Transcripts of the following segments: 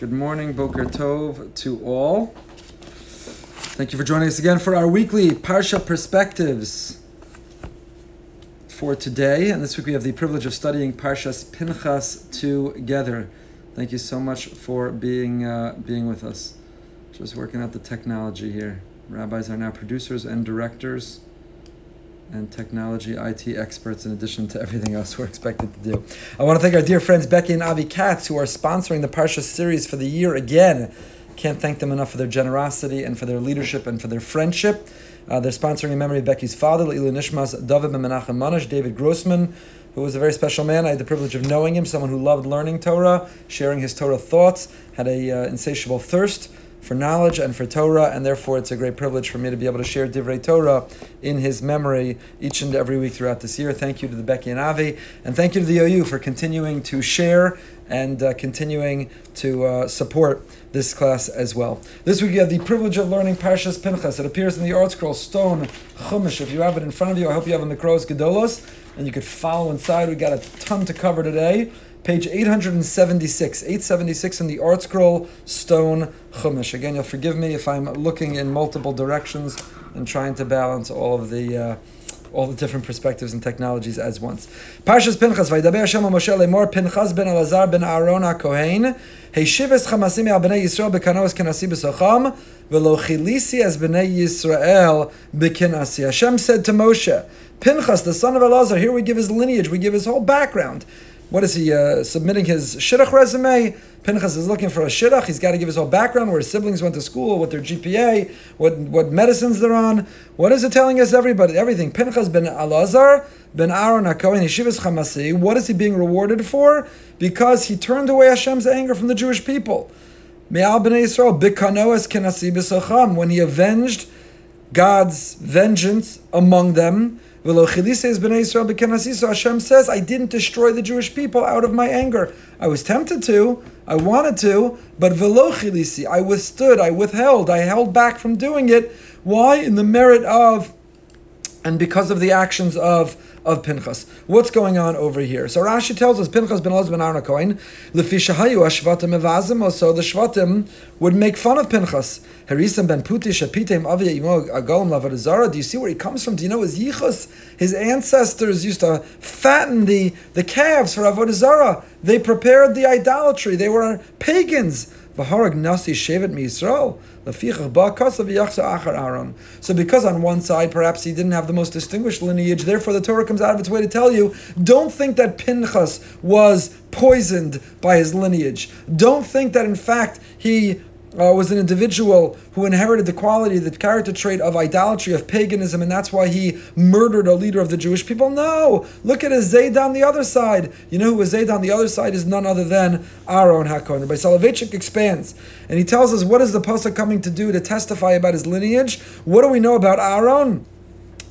Good morning, Boker Tov to all. Thank you for joining us again for our weekly Parsha Perspectives for today. And this week we have the privilege of studying Parshas Pinchas together. Thank you so much for being uh, being with us. Just working out the technology here. Rabbis are now producers and directors and technology IT experts in addition to everything else we're expected to do. I want to thank our dear friends Becky and Avi Katz who are sponsoring the Parsha series for the year again. Can't thank them enough for their generosity and for their leadership and for their friendship. Uh, they're sponsoring in memory of Becky's father, Le'ilu Nishmas, David Menachem David Grossman, who was a very special man. I had the privilege of knowing him, someone who loved learning Torah, sharing his Torah thoughts, had a uh, insatiable thirst for knowledge and for Torah, and therefore it's a great privilege for me to be able to share Divrei Torah in his memory each and every week throughout this year. Thank you to the Becky and Avi, and thank you to the OU for continuing to share and uh, continuing to uh, support this class as well. This week you have the privilege of learning Parshas Pinchas. It appears in the ArtScroll Stone Chumash. If you have it in front of you, I hope you have the Mikros Gedolos, and you could follow inside. We got a ton to cover today page 876, 876 in the ArtScroll Stone Chumash. Again, you'll forgive me if I'm looking in multiple directions and trying to balance all of the uh, all the different perspectives and technologies as once. Parshas Pinchas, Vaydaber Hashem Moshe lemor Pinchas ben Elazar ben Aaron HaKohen, Heishives Chamasim al Bnei Yisrael bekanoas kenasi b'socham, velo chilisi as Bnei Yisrael bekinasi. Hashem said to Moshe, Pinchas, the son of Elazar, here we give his lineage, we give his whole background. What is he uh, submitting his shidduch resume? Pinchas is looking for a shidduch. He's got to give his whole background, where his siblings went to school, what their GPA, what what medicines they're on. What is it telling us? Everybody, everything. Pinchas ben Alazar ben Aaron Hakohen Yeshivas Chamasi. What is he being rewarded for? Because he turned away Hashem's anger from the Jewish people. Me'al b'nei Yisrael bikanoas kenasi b'socham. When he avenged God's vengeance among them. Hashem says, I didn't destroy the Jewish people out of my anger. I was tempted to, I wanted to, but velochilisi, I withstood, I withheld, I held back from doing it. Why? In the merit of, and because of the actions of of Pinchas. What's going on over here? So Rashi tells us Pinchas ben Elazar ben Aaron Cohen, Lefishahayu Ashvatim Evazim, so the Shvatim would make fun of Pinchas. Harisam ben Puti Shapitem Avia Imo Agalim Lavadazara. Do you see where he comes from? Do you know his yichus? His ancestors used to fatten the, the calves for Avodah They prepared the idolatry. They were pagans. V'harag nasi shevet mi Yisrael. So, because on one side, perhaps he didn't have the most distinguished lineage, therefore the Torah comes out of its way to tell you don't think that Pinchas was poisoned by his lineage. Don't think that, in fact, he uh, was an individual who inherited the quality, the character trait of idolatry, of paganism, and that's why he murdered a leader of the Jewish people. No! Look at his Zayd on the other side. You know who was Zayd on the other side is none other than Aaron HaKohen. By Soloveitchik expands, and he tells us what is the Pasuk coming to do to testify about his lineage? What do we know about Aaron?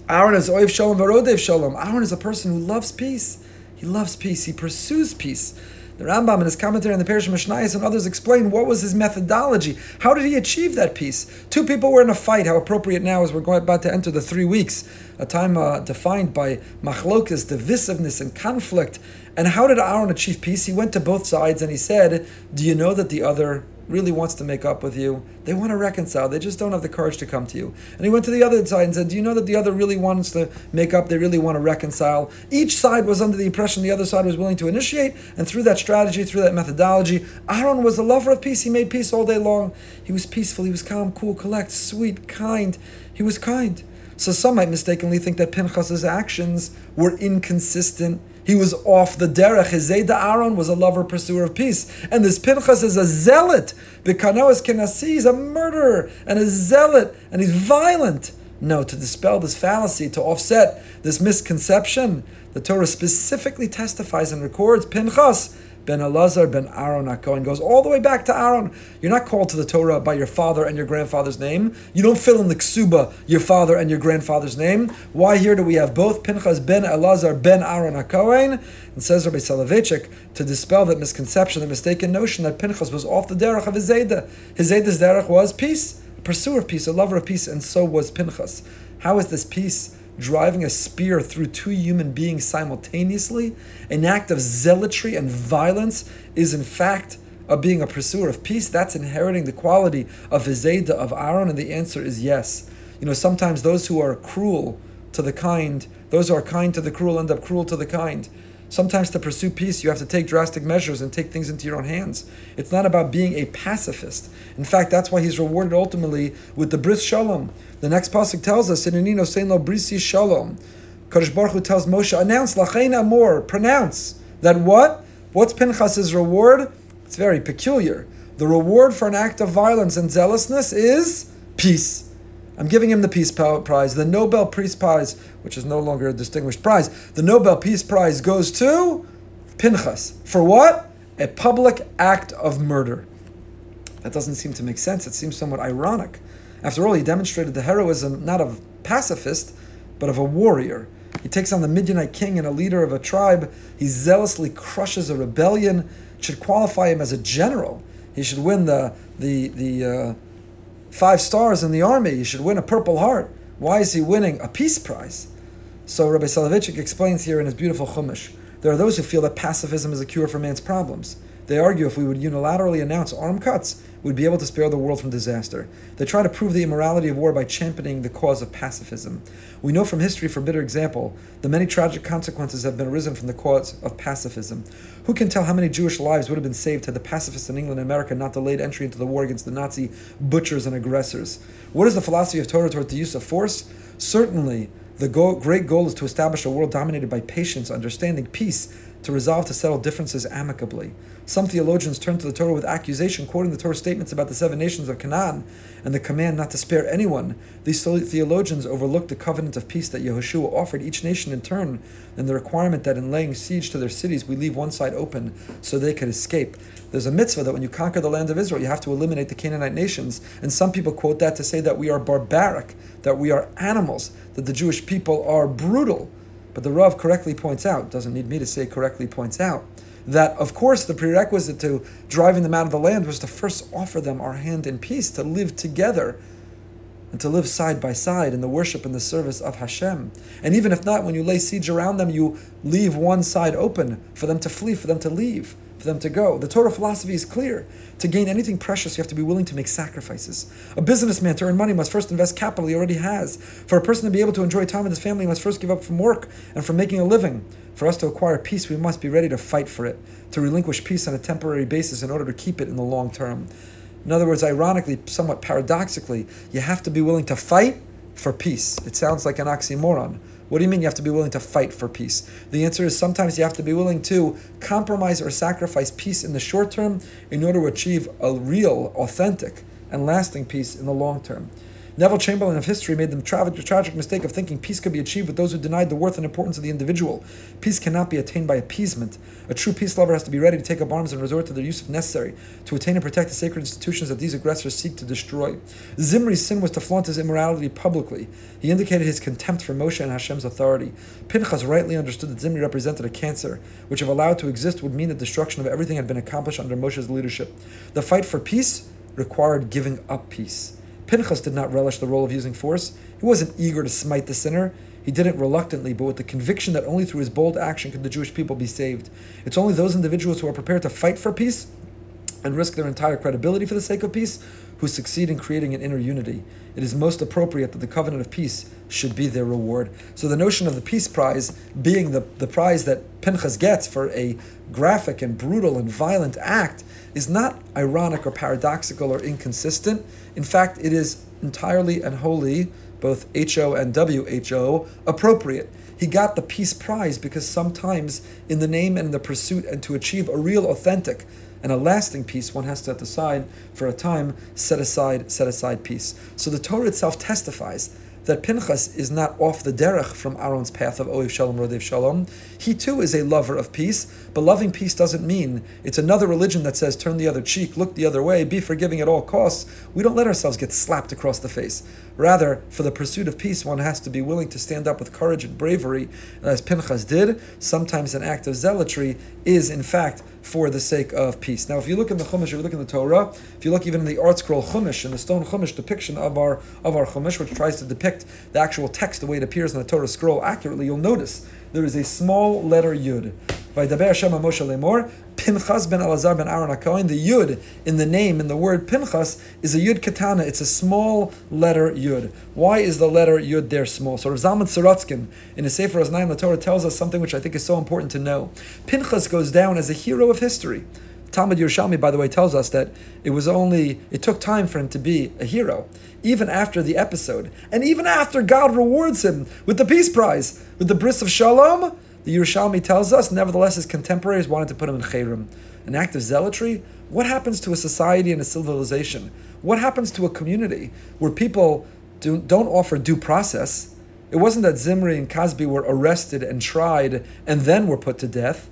Aaron is Oiv Shalom Varodev Shalom. Aaron is a person who loves peace. He loves peace. He pursues peace. The Rambam in his commentary on the Perush Mishnayos and others explain what was his methodology. How did he achieve that peace? Two people were in a fight. How appropriate now as we're going, about to enter the three weeks, a time uh, defined by machlokas, divisiveness, and conflict. And how did Aaron achieve peace? He went to both sides and he said, "Do you know that the other really wants to make up with you. They want to reconcile. They just don't have the courage to come to you. And he went to the other side and said, Do you know that the other really wants to make up? They really want to reconcile. Each side was under the impression the other side was willing to initiate. And through that strategy, through that methodology, Aaron was a lover of peace. He made peace all day long. He was peaceful. He was calm, cool, collect, sweet, kind. He was kind. So some might mistakenly think that Pinchas's actions were inconsistent he was off the derech. His Zayda Aaron was a lover, pursuer of peace. And this Pinchas is a zealot. Bikanoas Kenasi is a murderer and a zealot, and he's violent. No, to dispel this fallacy, to offset this misconception, the Torah specifically testifies and records Pinchas ben Elazar ben Aaron HaKohen goes all the way back to Aaron. You're not called to the Torah by your father and your grandfather's name. You don't fill in the ksuba, your father and your grandfather's name. Why here do we have both Pinchas ben Elazar ben Aaron HaKohen? And says Rabbi Soloveitchik to dispel that misconception, the mistaken notion that Pinchas was off the derech of his Zayda. His Zayda's derech was peace, a pursuer of peace, a lover of peace, and so was Pinchas. How is this peace? Driving a spear through two human beings simultaneously, an act of zealotry and violence, is in fact of being a pursuer of peace? That's inheriting the quality of Vizeda of Aaron? And the answer is yes. You know, sometimes those who are cruel to the kind, those who are kind to the cruel end up cruel to the kind. Sometimes to pursue peace, you have to take drastic measures and take things into your own hands. It's not about being a pacifist. In fact, that's why he's rewarded ultimately with the bris shalom. The next pasuk tells us, "Sinanino sein lo brisi shalom." Kadosh Baruch Hu tells Moshe, "Announce lachein amor, pronounce that what? What's Pinchas's reward? It's very peculiar. The reward for an act of violence and zealousness is peace." I'm giving him the Peace Prize. The Nobel Peace Prize, which is no longer a distinguished prize, the Nobel Peace Prize goes to Pinchas. For what? A public act of murder. That doesn't seem to make sense. It seems somewhat ironic. After all, he demonstrated the heroism not of pacifist, but of a warrior. He takes on the Midianite king and a leader of a tribe. He zealously crushes a rebellion. Should qualify him as a general. He should win the the the uh, five stars in the army. You should win a Purple Heart. Why is he winning a peace prize? So Rabbi Soloveitchik explains here in his beautiful Chumash. There are those who feel that pacifism is a cure for man's problems. They argue if we would unilaterally announce arm cuts, we'd be able to spare the world from disaster. They try to prove the immorality of war by championing the cause of pacifism. We know from history, for bitter example, the many tragic consequences have been arisen from the cause of pacifism. Who can tell how many Jewish lives would have been saved had the pacifists in England and America not delayed entry into the war against the Nazi butchers and aggressors? What is the philosophy of Torah toward the use of force? Certainly, the great goal is to establish a world dominated by patience, understanding, peace, to resolve to settle differences amicably. Some theologians turn to the Torah with accusation, quoting the Torah statements about the seven nations of Canaan and the command not to spare anyone. These theologians overlook the covenant of peace that Yehoshua offered each nation in turn and the requirement that in laying siege to their cities we leave one side open so they could escape. There's a mitzvah that when you conquer the land of Israel, you have to eliminate the Canaanite nations. And some people quote that to say that we are barbaric, that we are animals, that the Jewish people are brutal. But the Rav correctly points out, doesn't need me to say correctly points out, that of course the prerequisite to driving them out of the land was to first offer them our hand in peace, to live together and to live side by side in the worship and the service of Hashem. And even if not, when you lay siege around them, you leave one side open for them to flee, for them to leave, for them to go. The Torah philosophy is clear. To gain anything precious, you have to be willing to make sacrifices. A businessman to earn money must first invest capital he already has. For a person to be able to enjoy time with his family, he must first give up from work and from making a living. For us to acquire peace, we must be ready to fight for it, to relinquish peace on a temporary basis in order to keep it in the long term. In other words, ironically, somewhat paradoxically, you have to be willing to fight for peace. It sounds like an oxymoron. What do you mean you have to be willing to fight for peace? The answer is sometimes you have to be willing to compromise or sacrifice peace in the short term in order to achieve a real, authentic, and lasting peace in the long term. Neville Chamberlain of history made the tragic, tragic mistake of thinking peace could be achieved with those who denied the worth and importance of the individual. Peace cannot be attained by appeasement. A true peace lover has to be ready to take up arms and resort to their use if necessary to attain and protect the sacred institutions that these aggressors seek to destroy. Zimri's sin was to flaunt his immorality publicly. He indicated his contempt for Moshe and Hashem's authority. Pinchas rightly understood that Zimri represented a cancer, which, if allowed to exist, would mean the destruction of everything had been accomplished under Moshe's leadership. The fight for peace required giving up peace. Pinchas did not relish the role of using force. He wasn't eager to smite the sinner. He did it reluctantly, but with the conviction that only through his bold action could the Jewish people be saved. It's only those individuals who are prepared to fight for peace and risk their entire credibility for the sake of peace who succeed in creating an inner unity. It is most appropriate that the covenant of peace should be their reward. So the notion of the peace prize being the, the prize that Pinchas gets for a graphic and brutal and violent act is not ironic or paradoxical or inconsistent. In fact, it is entirely and wholly, both HO and WHO, appropriate. He got the peace prize because sometimes, in the name and in the pursuit, and to achieve a real, authentic, and a lasting peace, one has to set aside for a time, set aside, set aside peace. So the Torah itself testifies that Pinchas is not off the derech from Aaron's path of Oiv Shalom, Rodev Shalom. He too is a lover of peace, but loving peace doesn't mean it's another religion that says turn the other cheek, look the other way, be forgiving at all costs. We don't let ourselves get slapped across the face. Rather, for the pursuit of peace, one has to be willing to stand up with courage and bravery, as Pinchas did. Sometimes an act of zealotry is, in fact, for the sake of peace. Now, if you look in the Chumash, if you look in the Torah, if you look even in the ArtScroll Chumash, in the stone Chumash depiction of our of our Chumash, which tries to depict the actual text the way it appears in the Torah scroll accurately, you'll notice there is a small letter Yud. Vaydaber Hashem Moshe lemor, Pinchas ben Elazar ben Aaron HaKohen. The Yud in the name, in the word Pinchas, is a Yud Katana. It's a small letter Yud. Why is the letter Yud there small? So Rav Zalman Sorotzkin, in his Sefer Oznaim the Torah, tells us something which I think is so important to know. Pinchas goes down as a hero of history. Talmud Yerushalmi, by the way, tells us that it was only, it took time for him to be a hero, even after the episode, and even after God rewards him with the Peace Prize, with the Bris of Shalom, the Yerushalmi tells us, nevertheless, his contemporaries wanted to put him in Chayrim. An act of zealotry? What happens to a society and a civilization? What happens to a community where people do, don't offer due process? It wasn't that Zimri and Kazbi were arrested and tried and then were put to death.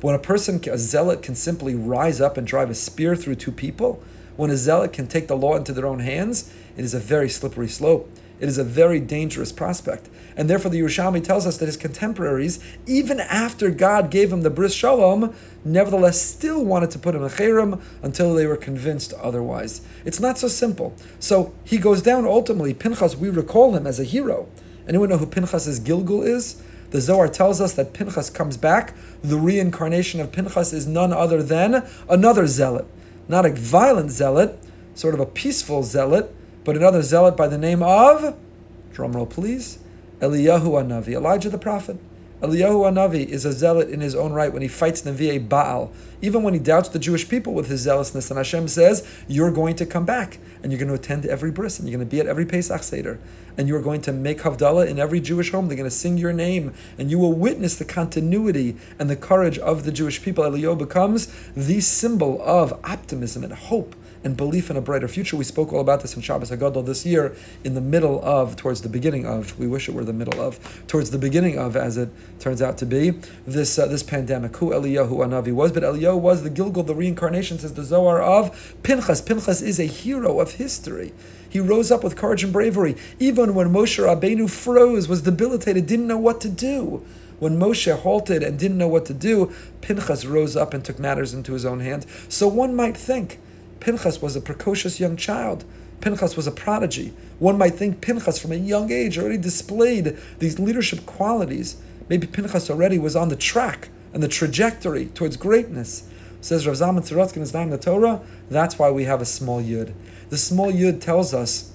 When a person, a zealot, can simply rise up and drive a spear through two people, when a zealot can take the law into their own hands, it is a very slippery slope. It is a very dangerous prospect. And therefore, the Yerushalmi tells us that his contemporaries, even after God gave him the bris shalom, nevertheless still wanted to put him in cherem until they were convinced otherwise. It's not so simple. So he goes down ultimately. Pinchas, we recall him as a hero. Anyone know who Pinchas's Gilgul is? The Zohar tells us that Pinchas comes back. The reincarnation of Pinchas is none other than another zealot. Not a violent zealot, sort of a peaceful zealot, but another zealot by the name of, drumroll please, Eliyahu Anavi, Elijah the prophet. Eliyahu Anavi is a zealot in his own right when he fights Nevi'e Baal, even when he doubts the Jewish people with his zealousness. And Hashem says, You're going to come back, and you're going to attend every bris, and you're going to be at every Pesach Seder, and you're going to make Havdalah in every Jewish home. They're going to sing your name, and you will witness the continuity and the courage of the Jewish people. Eliyahu becomes the symbol of optimism and hope and belief in a brighter future. We spoke all about this in Shabbos Hagadol this year, in the middle of, towards the beginning of, we wish it were the middle of, towards the beginning of, as it turns out to be, this uh, this pandemic. Who Eliyahu Anavi was, but Eliyahu was the Gilgul, the reincarnation, says the Zohar of Pinchas. Pinchas is a hero of history. He rose up with courage and bravery, even when Moshe Rabbeinu froze, was debilitated, didn't know what to do. When Moshe halted and didn't know what to do, Pinchas rose up and took matters into his own hands. So one might think Pinchas was a precocious young child. Pinchas was a prodigy. One might think Pinchas from a young age already displayed these leadership qualities. Maybe Pinchas already was on the track and the trajectory towards greatness. Says Rav Zalman Sorotzkin in his name the Torah, that's why we have a small yud. The small yud tells us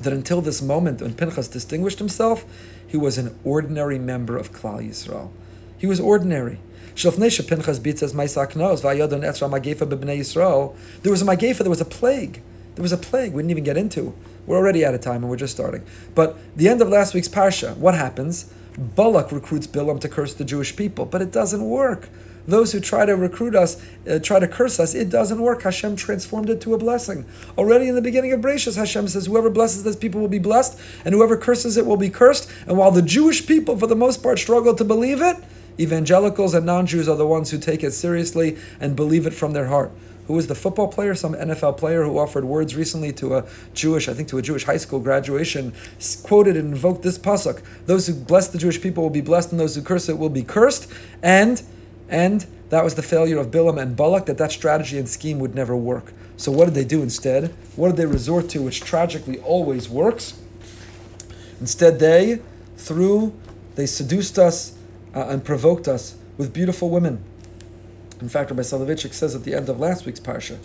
that until this moment when Pinchas distinguished himself, he was an ordinary member of Klal Yisrael. He was ordinary. There was a Magefa, there was a plague. There was a plague we didn't even get into. We're already out of time and we're just starting. But the end of last week's Parsha, what happens? Balak recruits Bilam to curse the Jewish people, but it doesn't work. Those who try to recruit us, uh, try to curse us, it doesn't work. Hashem transformed it to a blessing. Already in the beginning of Bereshit, Hashem says, whoever blesses this people will be blessed, and whoever curses it will be cursed. And while the Jewish people, for the most part, struggle to believe it, Evangelicals and non Jews are the ones who take it seriously and believe it from their heart. Who was the football player, some NFL player who offered words recently to a Jewish, I think to a Jewish high school graduation, quoted and invoked this pasuk: "Those who bless the Jewish people will be blessed, and those who curse it will be cursed." And and that was the failure of Bilam and Balak, that that strategy and scheme would never work. So what did they do instead? What did they resort to, which tragically always works? Instead, they, through, they seduced us uh, and provoked us with beautiful women. In fact, Rabbi Soloveitchik says at the end of last week's parsha,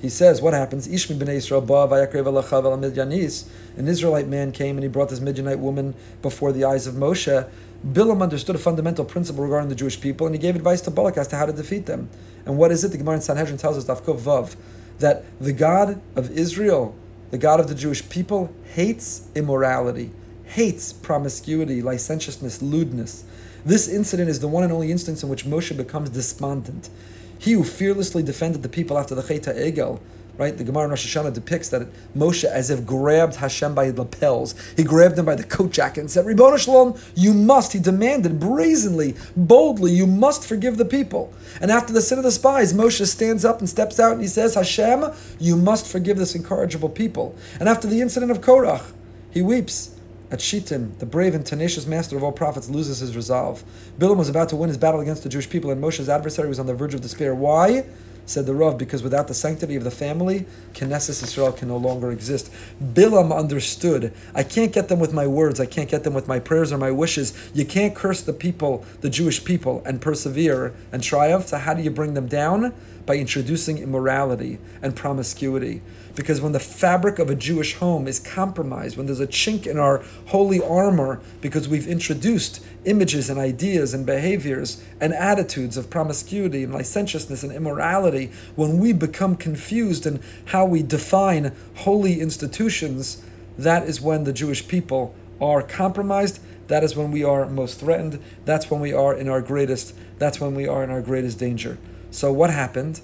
he says, what happens? Ishmi b'nei Yisrael ba midyanis. An Israelite man came and he brought this Midianite woman before the eyes of Moshe. Bilam understood a fundamental principle regarding the Jewish people, and he gave advice to Balak as to how to defeat them. And what is it? The Gemara in Sanhedrin tells us, Dafkov Vav, that the God of Israel, the God of the Jewish people, hates immorality, hates promiscuity, licentiousness, lewdness. This incident is the one and only instance in which Moshe becomes despondent. He who fearlessly defended the people after the Cheta Egel, right? The Gemara in Rosh Hashanah depicts that Moshe as if grabbed Hashem by the lapels. He grabbed him by the coat jacket and said, Ribbon Shalom, you must, he demanded brazenly, boldly, you must forgive the people. And after the sin of the spies, Moshe stands up and steps out and he says, Hashem, you must forgive this incorrigible people. And after the incident of Korach, he weeps at Shittim, the brave and tenacious master of all prophets loses his resolve. Bilam was about to win his battle against the Jewish people, and Moshe's adversary was on the verge of despair. Why? said the Rav, because without the sanctity of the family, Knesset Israel can no longer exist. Bilam understood. I can't get them with my words. I can't get them with my prayers or my wishes. You can't curse the people, the Jewish people, and persevere and triumph. So how do you bring them down? By introducing immorality and promiscuity. Because when the fabric of a Jewish home is compromised, when there's a chink in our holy armor, because we've introduced images and ideas and behaviors and attitudes of promiscuity and licentiousness and immorality, when we become confused in how we define holy institutions, that is when the Jewish people are compromised. That is when we are most threatened. That's when we are in our greatest. That's when we are in our greatest danger. So what happened?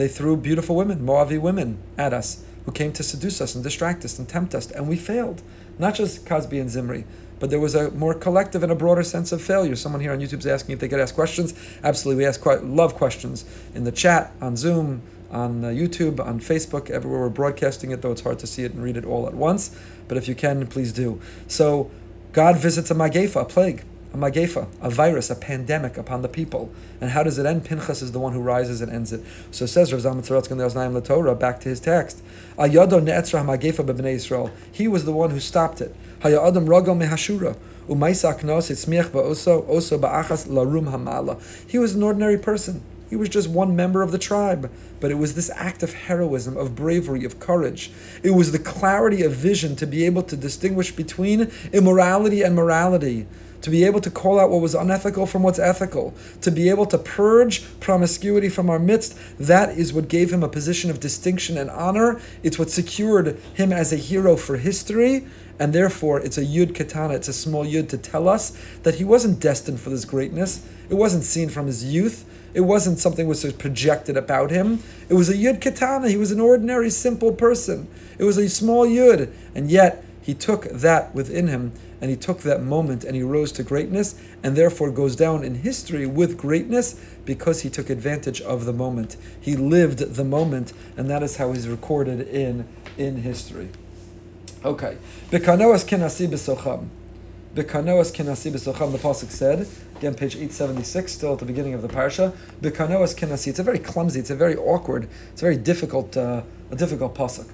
They threw beautiful women, Moavi women, at us who came to seduce us and distract us and tempt us, and we failed. Not just Kazbi and Zimri, but there was a more collective and a broader sense of failure. Someone here on YouTube is asking if they could ask questions. Absolutely, we ask quite love questions in the chat, on Zoom, on uh, YouTube, on Facebook, everywhere we're broadcasting it, though it's hard to see it and read it all at once. But if you can, please do. So, God visits a magefa, a plague a magefa, a virus, a pandemic upon the people. And how does it end? Pinchas is the one who rises and ends it. So says Rav Zalman Sorotzkin Torah, back to his text. Ayado ne'etzra magefa b'bnei Yisrael. He was the one who stopped it. Haya adam ragel mehashura. He was an ordinary person. He was just one member of the tribe. But it was this act of heroism, of bravery, of courage. It was the clarity of vision to be able to distinguish between immorality and morality to be able to call out what was unethical from what's ethical, to be able to purge promiscuity from our midst, that is what gave him a position of distinction and honor. It's what secured him as a hero for history. And therefore, it's a yud katana, it's a small yud to tell us that he wasn't destined for this greatness. It wasn't seen from his youth. It wasn't something which was projected about him. It was a yud katana. He was an ordinary, simple person. It was a small yud. And yet, he took that within him and he took that moment and he rose to greatness and therefore goes down in history with greatness because he took advantage of the moment. He lived the moment, and that is how he's recorded in, in history. Okay. Bekanoas kenasi b'socham. Bekanoas kenasi b'socham, the Pasuk said, again, page 876, still at the beginning of the parsha. Bekanoas kenasi. It's a very clumsy, it's a very awkward, it's a very difficult, uh, a difficult Pasuk.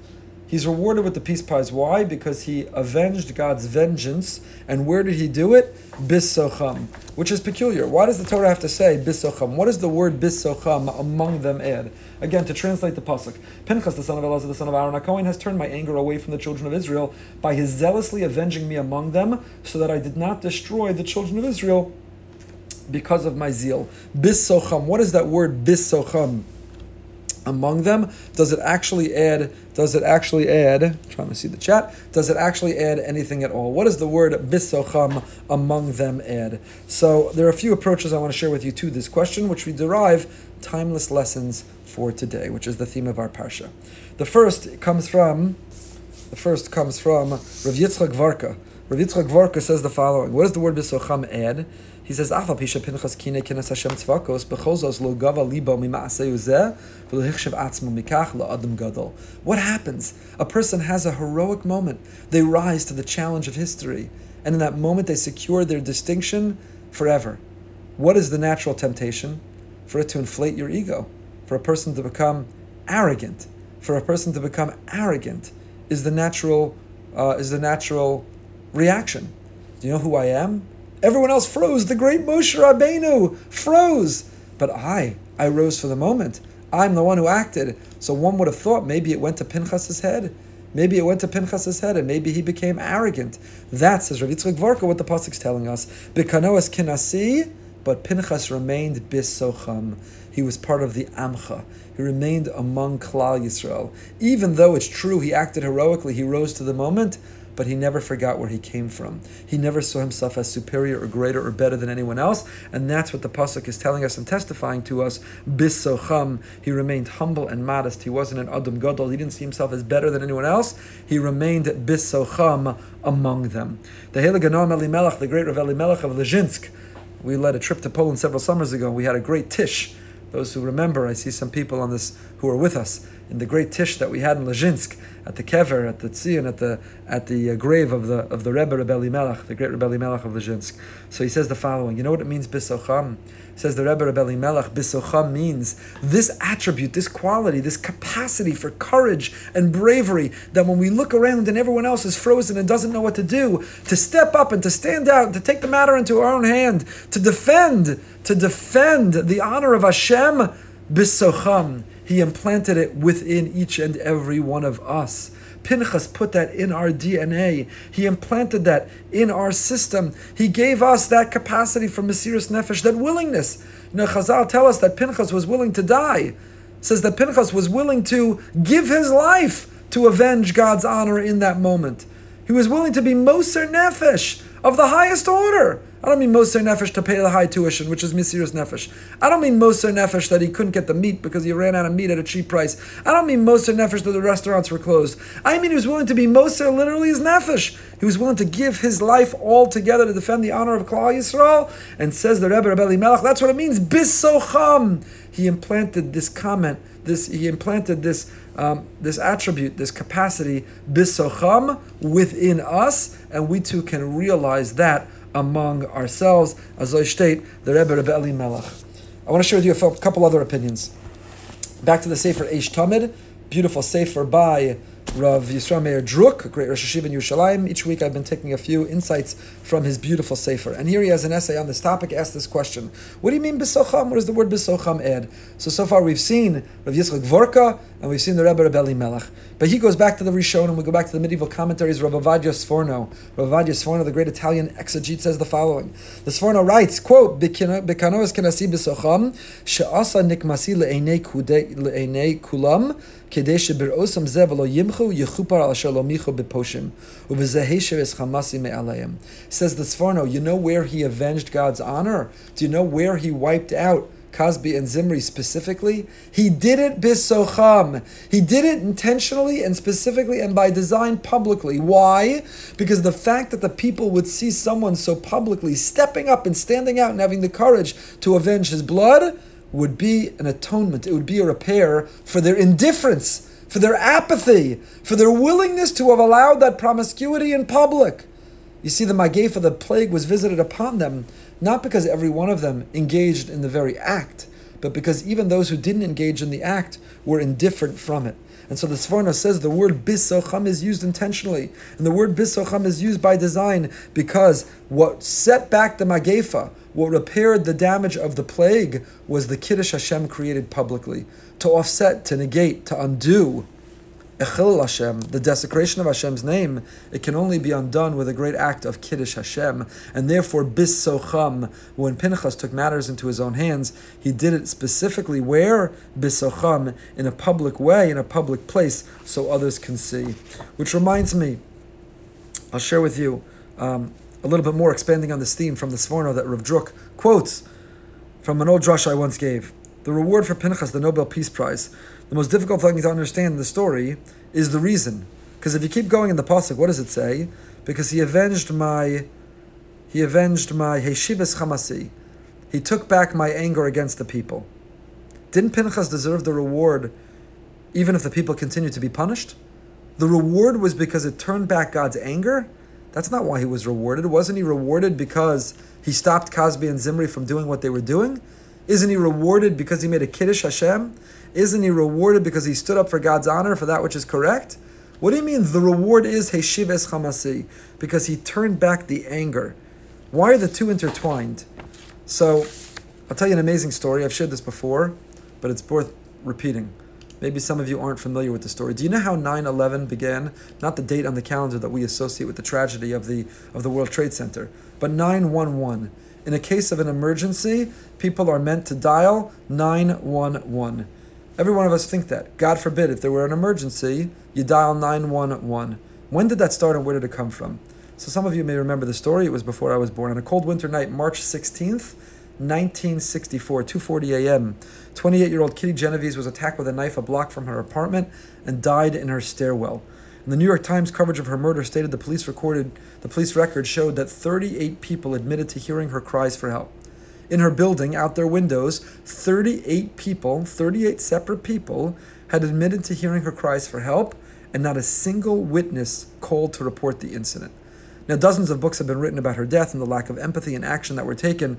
He's rewarded with the peace prize. Why? Because he avenged God's vengeance. And where did he do it? Bisocham, which is peculiar. Why does the Torah have to say bisocham? What does the word bisocham among them add? Again, to translate the pasuk, Pinchas, the son of Elazar, the son of Aaron a Cohen, has turned my anger away from the children of Israel by his zealously avenging me among them, so that I did not destroy the children of Israel because of my zeal. Bisocham. What is that word bisocham? Among them? Does it actually add? Does it actually add? I'm trying to see the chat. Does it actually add anything at all? What does the word bisocham among them add? So there are a few approaches I want to share with you to this question, which we derive timeless lessons for today, which is the theme of our parsha. The first comes from the first comes from Rav Yitzchak Vorka. Rav Yitzchak Vorka says the following: What does the word bisocham add? He says, "Afal pisha pinchas kine kenes Hashem tzvakos bechozos lo gava libo mimaaseu zeh v'lehichshav atzmo mikach la'adam gadol." What happens? A person has a heroic moment. They rise to the challenge of history, and in that moment they secure their distinction forever. What is the natural temptation? For it to inflate your ego, for a person to become arrogant, for a person to become arrogant is the natural uh, is the natural reaction. Do you know who I am? Everyone else froze. The great Moshe Rabbeinu froze. But I, I rose for the moment. I'm the one who acted. So one would have thought maybe it went to Pinchas's head. Maybe it went to Pinchas's head, and maybe he became arrogant. That says Rav Yitzchak Vorka, what the pasuk's telling us. Bikanoas kinasi, but Pinchas remained bisocham. He was part of the Amcha. He remained among Klal Yisrael. Even though it's true he acted heroically, he rose to the moment but he never forgot where he came from. He never saw himself as superior or greater or better than anyone else, and that's what the pasuk is telling us and testifying to us. Bisocham, he remained humble and modest. He wasn't an adam gadol. He didn't see himself as better than anyone else. He remained bisocham among them. The Heliganon Elimelech, the great Rav Elimelech of Lezhinsk, we led a trip to Poland several summers ago. We had a great tish Those who remember, I see some people on this who are with us in the great tish that we had in Lezhinsk at the kever, at the tzion, at the at the uh, grave of the of the Rebbe Rebbe Melech, the great Rebbe Melech of Lezhinsk. So he says the following. You know what it means, bisocham? Says the Rebbe Rebbe Melech, bisocham means this attribute, this quality, this capacity for courage and bravery. That when we look around and everyone else is frozen and doesn't know what to do, to step up and to stand out, to take the matter into our own hand, to defend, to defend the honor of Hashem, bisocham. He implanted it within each and every one of us. Pinchas put that in our DNA. He implanted that in our system. He gave us that capacity for Mesiris Nefesh, that willingness. You know, Chazal tell us that Pinchas was willing to die. says that Pinchas was willing to give his life to avenge God's honor in that moment. He was willing to be Moser Nefesh of the highest order. I don't mean Moser Nefesh to pay the high tuition, which is Mesiris Nefesh. I don't mean Moser Nefesh that he couldn't get the meat because he ran out of meat at a cheap price. I don't mean Moser Nefesh that the restaurants were closed. I mean he was willing to be Moser literally his Nefesh. He was willing to give his life all together to defend the honor of Klal Yisrael. And says the Rebbe Rebbe Melech, that's what it means, Bisocham. He implanted this comment, this he implanted this um, this attribute, this capacity, bisocham, within us, and we too can realize that among ourselves. As I state, the Rebbe Rebbe Eli Melech. I want to share with you a couple other opinions. Back to the Sefer Eish Tamid, beautiful Sefer by Rav Yisrael Meir Druk, great Rosh Yeshiva in Yerushalayim. Each week I've been taking a few insights from his beautiful Sefer. And here he has an essay on this topic, asked this question. What do you mean Bisocham? What does the word Bisocham add? So, so far we've seen Rav Yitzchak Vorka and we've seen the Rebbe Rebbe Melech. But he goes back to the Rishon, and we go back to the medieval commentaries. Rabbi Ovadia Sforno, Rabbi Ovadia Sforno, the great Italian exegete, says the following: The Sforno writes, "Quote: Bekanoes kenasi b'socham she'asa nikmasi le'enei le'enei kulam." כדי שבראוסם זה ולא ימחו, יכופר על אשר לא מיכו בפושים, ובזהי שרס חמאסי מעליהם. Says the Sforno, you know where he avenged God's honor? Do you know where he wiped out Kazbi and Zimri specifically, he did it bisocham. He did it intentionally and specifically and by design publicly. Why? Because the fact that the people would see someone so publicly stepping up and standing out and having the courage to avenge his blood would be an atonement. It would be a repair for their indifference, for their apathy, for their willingness to have allowed that promiscuity in public. You see, the Magefa, the plague, was visited upon them, not because every one of them engaged in the very act, but because even those who didn't engage in the act were indifferent from it. And so the Sforno says the word bisocham is used intentionally. And the word bisocham is used by design because what set back the Magefa, what repaired the damage of the plague was the Kiddush Hashem created publicly to offset, to negate, to undo Echil Hashem, the desecration of Hashem's name, it can only be undone with a great act of Kiddush Hashem. And therefore, Bis Socham, when Pinchas took matters into his own hands, he did it specifically where? Bis Socham, in a public way, in a public place, so others can see. Which reminds me, I'll share with you um, a little bit more expanding on this theme from the Sforno that Rav Druk quotes from an old drush I once gave. The reward for Pinchas, the Nobel Peace Prize, the most difficult thing to understand in the story is the reason. Because if you keep going in the pasuk, what does it say? Because he avenged my, he avenged my heshibas chamasi. He took back my anger against the people. Didn't Pinchas deserve the reward, even if the people continued to be punished? The reward was because it turned back God's anger. That's not why he was rewarded. Wasn't he rewarded because he stopped Kazbi and Zimri from doing what they were doing? Isn't he rewarded because he made a Kiddush Hashem? Isn't he rewarded because he stood up for God's honor for that which is correct? What do you mean the reward is Heshiv es Chamasi? Because he turned back the anger. Why are the two intertwined? So, I'll tell you an amazing story. I've shared this before, but it's worth repeating. Maybe some of you aren't familiar with the story. Do you know how 9/11 began? Not the date on the calendar that we associate with the tragedy of the of the World Trade Center, but 911. In a case of an emergency, people are meant to dial 911. Every one of us think that. God forbid, if there were an emergency, you dial 911. When did that start and where did it come from? So some of you may remember the story. It was before I was born. On a cold winter night, March 16th, 1964, 2:40 a.m. 28-year-old Kitty Genovese was attacked with a knife a block from her apartment and died in her stairwell. And the New York Times coverage of her murder stated the police recorded the police record showed that 38 people admitted to hearing her cries for help. in her building, out their windows, 38 people, 38 separate people, had admitted to hearing her cries for help, and not a single witness called to report the incident. Now, dozens of books have been written about her death and the lack of empathy and action that were taken,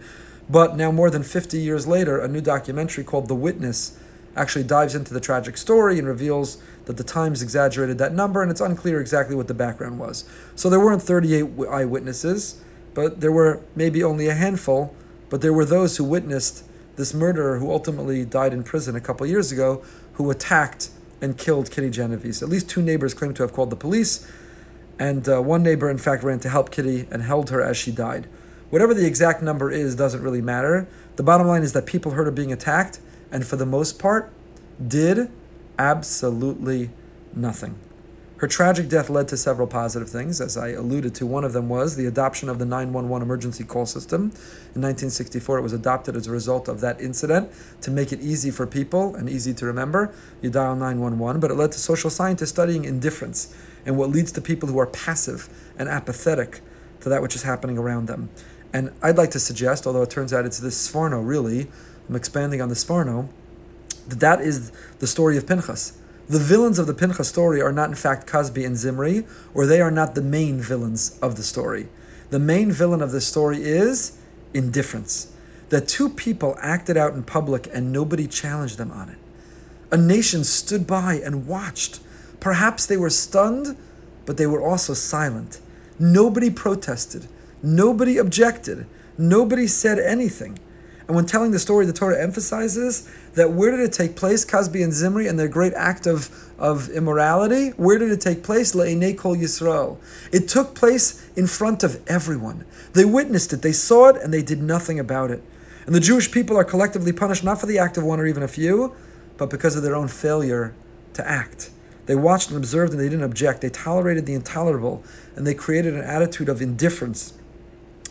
but now, more than 50 years later, a new documentary called The Witness actually dives into the tragic story and reveals that the Times exaggerated that number, and it's unclear exactly what the background was. So there weren't 38 eyewitnesses, but there were maybe only a handful, but there were those who witnessed this murderer who ultimately died in prison a couple years ago, who attacked and killed Kitty Genovese. At least two neighbors claim to have called the police, and uh, one neighbor, in fact, ran to help Kitty and held her as she died. Whatever the exact number is doesn't really matter. The bottom line is that people heard her being attacked, and for the most part, did absolutely nothing. Her tragic death led to several positive things, as I alluded to. One of them was the adoption of the 911 emergency call system. In 1964, it was adopted as a result of that incident to make it easy for people and easy to remember. You dial 911, but it led to social scientists studying indifference and what leads to people who are passive and apathetic to that which is happening around them. And I'd like to suggest, although it turns out it's this Sforno, really, I'm expanding on the Sforno, that that is the story of Pinchas. The villains of the Pinchas story are not, in fact, Kazbi and Zimri, or they are not the main villains of the story. The main villain of the story is indifference. That two people acted out in public and nobody challenged them on it. A nation stood by and watched. Perhaps they were stunned, but they were also silent. Nobody protested. Nobody objected. Nobody said anything. And when telling the story, the Torah emphasizes that where did it take place? Kazbi and Zimri and their great act of, of immorality. Where did it take place? Le'enei kol Yisrael. It took place in front of everyone. They witnessed it, they saw it, and they did nothing about it. And the Jewish people are collectively punished not for the act of one or even a few, but because of their own failure to act. They watched and observed and they didn't object. They tolerated the intolerable and they created an attitude of indifference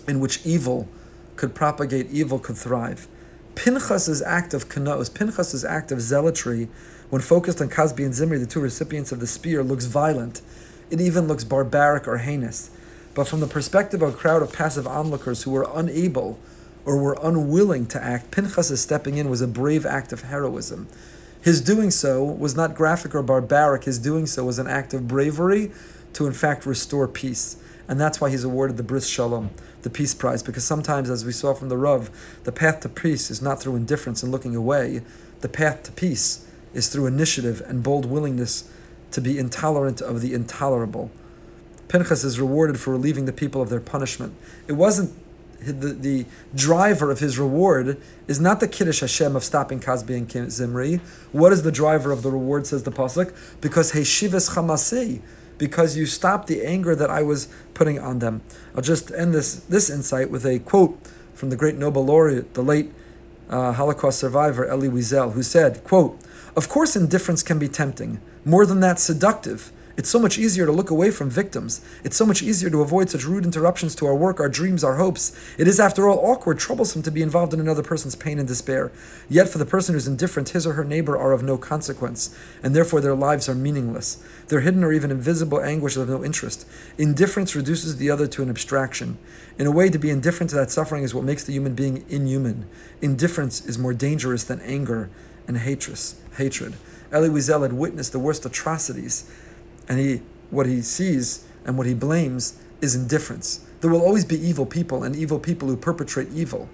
in which evil could propagate, evil could thrive. Pinchas's act of kanos, Pinchas's act of zealotry, when focused on Kazbi and Zimri, the two recipients of the spear, looks violent. It even looks barbaric or heinous. But from the perspective of a crowd of passive onlookers who were unable or were unwilling to act, Pinchas's stepping in was a brave act of heroism. His doing so was not graphic or barbaric, his doing so was an act of bravery to, in fact, restore peace. And that's why he's awarded the Bris Shalom the Peace Prize, because sometimes, as we saw from the Rav, the path to peace is not through indifference and looking away. The path to peace is through initiative and bold willingness to be intolerant of the intolerable. Pinchas is rewarded for relieving the people of their punishment. It wasn't the, the driver of his reward is not the Kiddush Hashem of stopping Kazbi and Zimri. What is the driver of the reward, says the Pasuk? Because Heshivas Chamasi, because you stopped the anger that I was putting on them. I'll just end this, this insight with a quote from the great Nobel laureate, the late uh, Holocaust survivor Elie Wiesel, who said, quote, Of course indifference can be tempting, more than that seductive. It's so much easier to look away from victims. It's so much easier to avoid such rude interruptions to our work, our dreams, our hopes. It is, after all, awkward, troublesome to be involved in another person's pain and despair. Yet, for the person who's indifferent, his or her neighbor are of no consequence, and therefore their lives are meaningless. Their hidden or even invisible anguish is of no interest. Indifference reduces the other to an abstraction. In a way, to be indifferent to that suffering is what makes the human being inhuman. Indifference is more dangerous than anger and hatred. Hatred. Elie Wiesel had witnessed the worst atrocities and he what he sees and what he blames is indifference. There will always be evil people and evil people who perpetrate evil.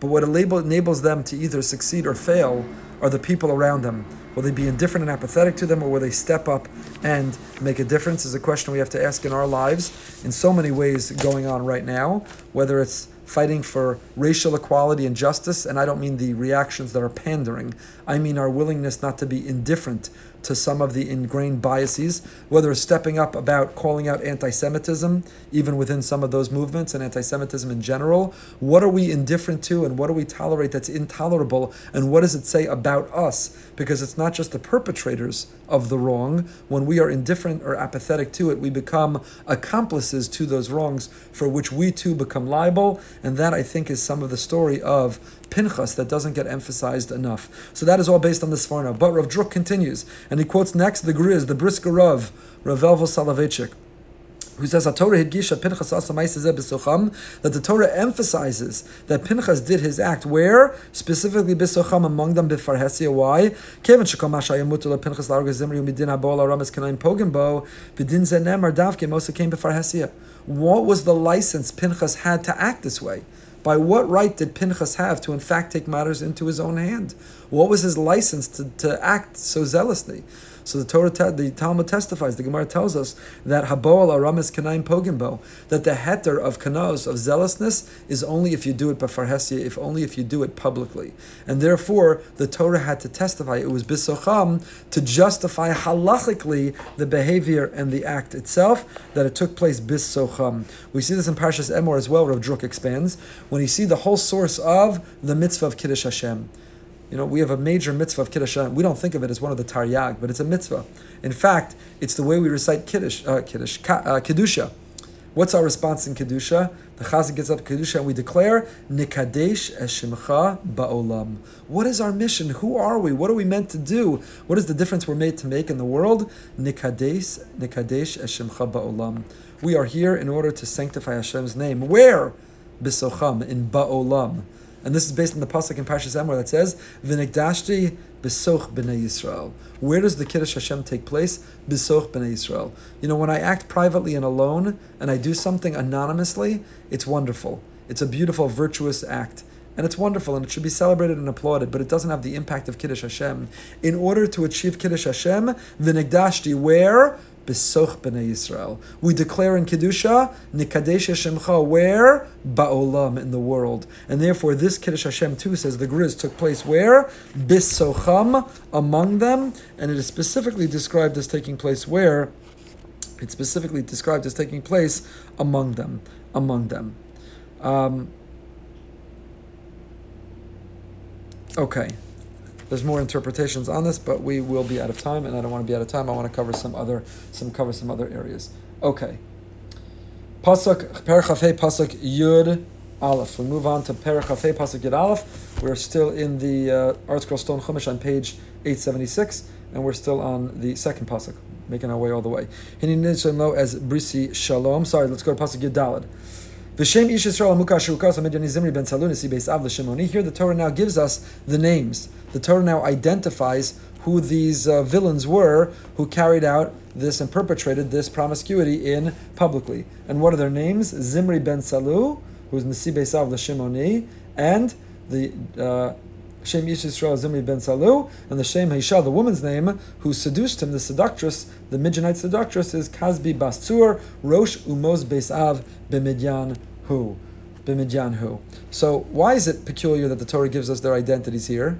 But what a label enables them to either succeed or fail are the people around them. Will they be indifferent and apathetic to them, or will they step up and make a difference? Is a question we have to ask in our lives in so many ways going on right now, whether it's fighting for racial equality and justice, and I don't mean the reactions that are pandering. I mean our willingness not to be indifferent to some of the ingrained biases, whether stepping up about calling out anti Semitism, even within some of those movements, and anti Semitism in general. What are we indifferent to, and what do we tolerate that's intolerable, and what does it say about us? Because it's not just the perpetrators of the wrong. When we are indifferent or apathetic to it, we become accomplices to those wrongs for which we too become liable. And that, I think, is some of the story of Pinchas that doesn't get emphasized enough. So that is all based on the Sforno. But Rav Druk continues, and he quotes next the Griz, the Brisker Rav, Rav Elvo. Who says Torah Hidgisha Pinchas Besocham, that the Torah emphasizes that Pinchas did his act where specifically Besocham among them Bifarhesia. Why? Kevin Shekam Mashayamutul Pinchas Larga Zimri Umidin Abol Aramas Kanaim Pogenbo Bidin Zenem Davke Mosa came Bifarhesia. What was the license Pinchas had to act this way? By what right did Pinchas have to, in fact, take matters into his own hand? What was his license to, to act so zealously? So the Torah, te- the Talmud testifies, the Gemara tells us that Haboal Aramis Kanaim Pogimbo, that the heter of kanos, of zealousness, is only if you do it bafarhesia, if only if you do it publicly. And therefore, the Torah had to testify, it was bisocham, to justify halachically the behavior and the act itself, that it took place bisocham. We see this in Parshas Emor as well, Rav Druk expands, when you see the whole source of the mitzvah of Kiddush Hashem. You know, we have a major mitzvah of Kiddush. We don't think of it as one of the Taryag, but it's a mitzvah. In fact, it's the way we recite Kiddush, uh, Kiddush, uh, Kedusha. What's our response in Kedusha? The Chazan gets up Kedusha and we declare, Nikadesh Eshimcha Ba'olam. What is our mission? Who are we? What are we meant to do? What is the difference we're made to make in the world? Nikadesh, Nikadesh Eshimcha Ba'olam. We are here in order to sanctify Hashem's name. Where? Bisocham, in Ba'olam. And this is based on the pasuk in Parshas Emor that says, "V'negdashti besoch b'nei Yisrael." Where does the Kiddush Hashem take place? Besoch b'nei Yisrael. You know, when I act privately and alone, and I do something anonymously, it's wonderful. It's a beautiful, virtuous act. And it's wonderful and it should be celebrated and applauded, but it doesn't have the impact of Kiddush Hashem. In order to achieve Kiddush Hashem, the Negdashti, where? Besoch b'nei Yisrael. We declare in Kedusha, Nikadesh Hashemcha, where? Ba'olam, in the world. And therefore, this Kiddush Hashem too says the Griz took place where? Bisocham, among them. And it is specifically described as taking place where? It's specifically described as taking place among them. Among them. Um, okay. There's more interpretations on this, but we will be out of time, and I don't want to be out of time. I want to cover some other some cover some other areas. Okay. Pasuk Perachafei Pasuk Yud Aleph. We move on to Perachafei Pasuk Yud Aleph. We're still in the uh, ArtScroll Stone Chumash on page 876, and we're still on the second pasuk, making our way all the way. Hini lo as Brisi Shalom. Sorry, let's go to Pasuk Yud Dalad. V'shem Ish Yisrael Amukash Rukas Amidyan Zimri Ben Salunisi Beis Av L'Shimoni. Here the Torah now gives us the names. The Torah now identifies who these uh, villains were who carried out this and perpetrated this promiscuity in publicly. And what are their names? Zimri Ben Salu, who's Nasi Beis Av L'Shimoni, and the uh, Shem Yisrael Zimri Ben Salu, and the Shem Haisha, the woman's name, who seduced him, the seductress, the Midianite seductress, is Kazbi Bastur, Rosh Umoz Beis Av Hu. B'Midyan Hu. So why is it peculiar that the Torah gives us their identities here?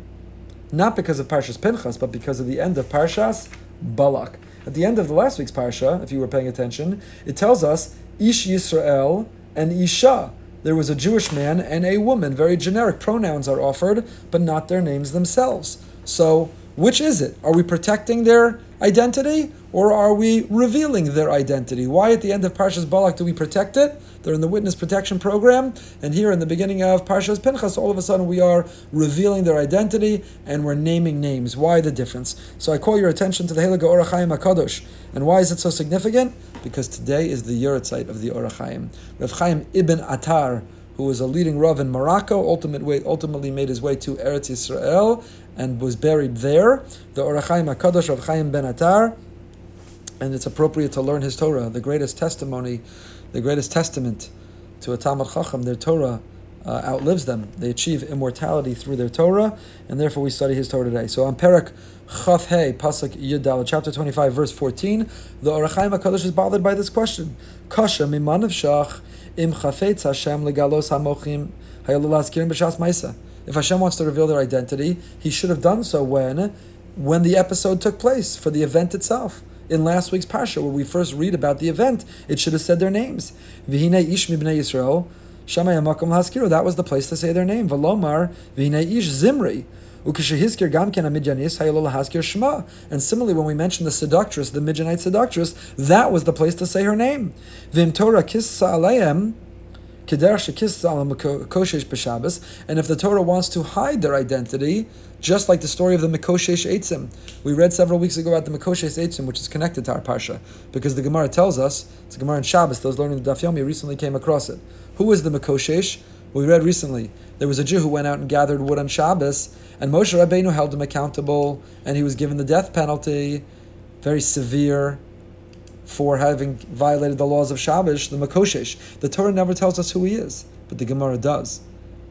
Not because of Parshas Pinchas, but because of the end of Parshas Balak. At the end of the last week's Parsha, if you were paying attention, it tells us Ish Yisrael and Isha. There was a Jewish man and a woman. Very generic pronouns are offered, but not their names themselves. So, which is it? Are we protecting their identity or are we revealing their identity? Why at the end of Parshas Balak do we protect it? They're in the witness protection program, and here in the beginning of Parshas Pinchas, all of a sudden we are revealing their identity and we're naming names. Why the difference? So I call your attention to the Helig Ohr HaChaim Hakadosh, and why is it so significant? Because today is the Yurtzeit of the Ohr HaChaim. Rav Chaim Ibn Atar, who was a leading Rav in Morocco, ultimately, made his way to Eretz Yisrael and was buried there. The Ohr HaChaim Hakadosh Rav Chaim Ben Atar, and it's appropriate to learn his Torah, the greatest testimony the greatest testament to a Talmud Chacham, their Torah uh, outlives them. They achieve immortality through their Torah, and therefore we study his Torah today. So on Perak Chaf Hey, Pasuk Yudal, chapter 25, verse 14, the Ohr HaChaim HaKadosh is bothered by this question. Kasha mimanav shach im chafetz Hashem legalos hamochim hayalulazkirim b'shas maisa. If Hashem wants to reveal their identity, He should have done so when, when the episode took place for the event itself in last week's Parsha, where we first read about the event, it should have said their names. Vihine ish mibnei Yisrael, Shamay Amakom Haskiru, that was the place to say their name. Valomar, Vihine ish Zimri. And similarly, when we mentioned the seductress, the Midianite seductress, that was the place to say her name. Vim Torah And if the Torah wants to hide their identity, just like the story of the Mikoshesh Eitzim. We read several weeks ago about the Mikoshesh Eitzim, which is connected to our Parsha, because the Gemara tells us, it's a Gemara in Shabbos, those learning the Daf Yomi recently came across it. Who is the Mikoshesh? We read recently, there was a Jew who went out and gathered wood on Shabbos, and Moshe Rabbeinu held him accountable, and he was given the death penalty, very severe, for having violated the laws of Shabbos, the Makoshesh. The Torah never tells us who he is, but the Gemara does.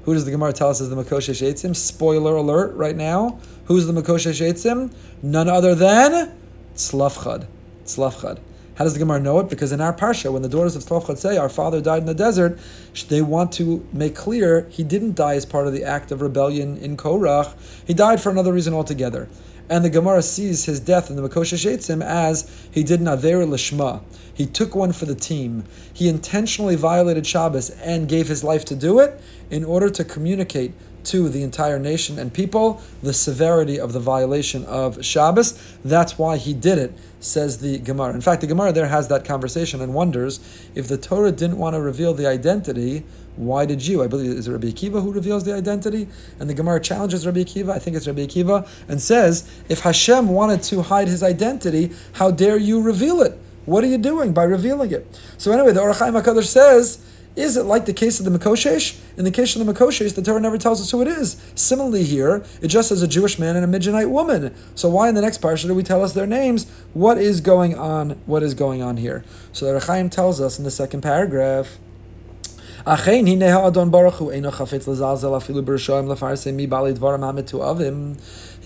Who does the Gemara tell us is the Makoshesh Eitzim? Spoiler alert right now. Who's the Makoshesh Eitzim? None other than Tzlafchad. Tzlafchad. How does the Gemara know it? Because in our Parsha, when the daughters of Tzlafchad say, Our father died in the desert, they want to make clear he didn't die as part of the act of rebellion in Korach. He died for another reason altogether. And the Gemara sees his death in the Makoshesh Eitzim as he did Naver Lishma. He took one for the team. He intentionally violated Shabbos and gave his life to do it in order to communicate to the entire nation and people the severity of the violation of Shabbos. That's why he did it, says the Gemara. In fact, the Gemara there has that conversation and wonders if the Torah didn't want to reveal the identity, why did you? I believe is Rabbi Akiva who reveals the identity, and the Gemara challenges Rabbi Akiva. I think it's Rabbi Akiva, and says, if Hashem wanted to hide his identity, how dare you reveal it? What are you doing by revealing it? So anyway, the Ohr HaChaim Hakadosh says. Is it like the case of the Makoshesh? In the case of the Makoshesh, the Torah never tells us who it is. Similarly, here, it just says a Jewish man and a Midianite woman. So why in the next parsha do we tell us their names? What is going on? What is going on here? So the Rechaim tells us in the second paragraph. He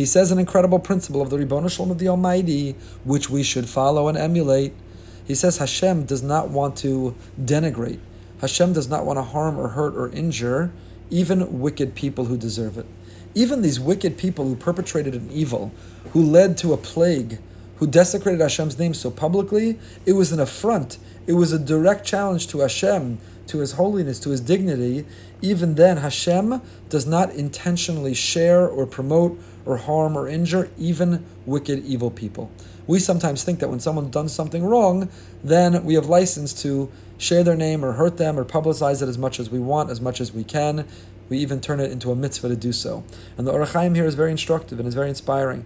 says an incredible principle of the Ribbon Shalom of the Almighty, which we should follow and emulate. He says Hashem does not want to denigrate. Hashem does not want to harm or hurt or injure even wicked people who deserve it. Even these wicked people who perpetrated an evil, who led to a plague, who desecrated Hashem's name so publicly, it was an affront. It was a direct challenge to Hashem, to His holiness, to His dignity. Even then, Hashem does not intentionally share or promote or harm or injure even wicked, evil people. We sometimes think that when someone's done something wrong, then we have license to share their name or hurt them or publicize it as much as we want, as much as we can. We even turn it into a mitzvah to do so. And the Ohr HaChaim here is very instructive and is very inspiring.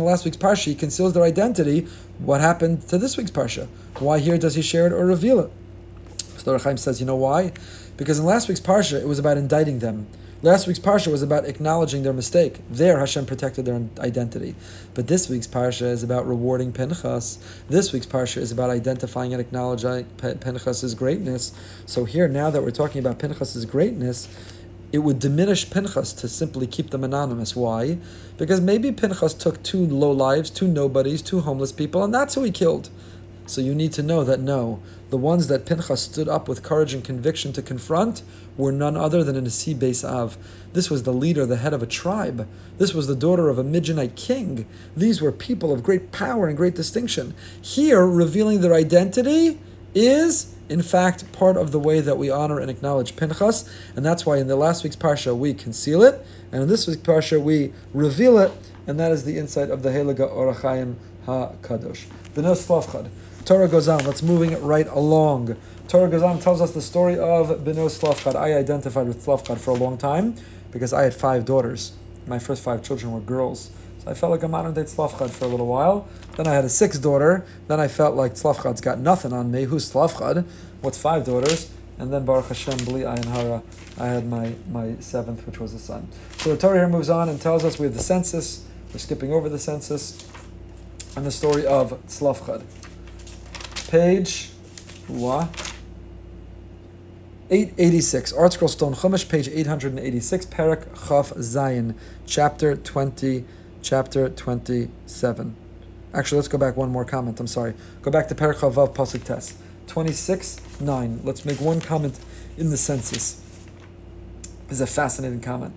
in last week's Parsha he conceals their identity, what happened to this week's Parsha? Why here does he share it or reveal it? So the Ohr HaChaim says, you know why? Because in last week's Parsha, it was about indicting them. Last week's Parsha was about acknowledging their mistake. There, Hashem protected their identity. But this week's Parsha is about rewarding Pinchas. This week's Parsha is about identifying and acknowledging Pinchas's greatness. So here, now that we're talking about Pinchas's greatness, it would diminish Pinchas to simply keep them anonymous. Why? Because maybe Pinchas took two low lives, two nobodies, two homeless people, and that's who he killed. So you need to know that no, the ones that Pinchas stood up with courage and conviction to confront were none other than a Nasi Beis Av. This was the leader, the head of a tribe. This was the daughter of a Midianite king. These were people of great power and great distinction. Here, revealing their identity is, in fact, part of the way that we honor and acknowledge Pinchas, and that's why in the last week's parsha we conceal it, and in this week's parsha we reveal it, and that is the insight of the Heliga Ohr HaChaim HaKadosh. The Slavchad. Torah goes on. Let's moving right along. Torah goes on tells us the story of Beno Slavchad. I identified with Slavchad for a long time because I had five daughters. My first five children were girls. So I felt like a modern day Slavchad for a little while. Then I had a sixth daughter. Then I felt like Slavchad's got nothing on me. Who's Slavchad? What's five daughters? And then Baruch Hashem, Bli Ayin Hara, I had my, my seventh, which was a son. So the Torah here moves on and tells us we have the census. We're skipping over the census and the story of Slavchad page what? 886. ArtScroll Stone Chumash, page 886, Perak Chaf Zion, chapter 20, chapter 27. Actually, let's go back one more comment. I'm sorry. Go back to Perak Chavav Pasuk Tes. 26, 9. Let's make one comment in the census. This is a fascinating comment.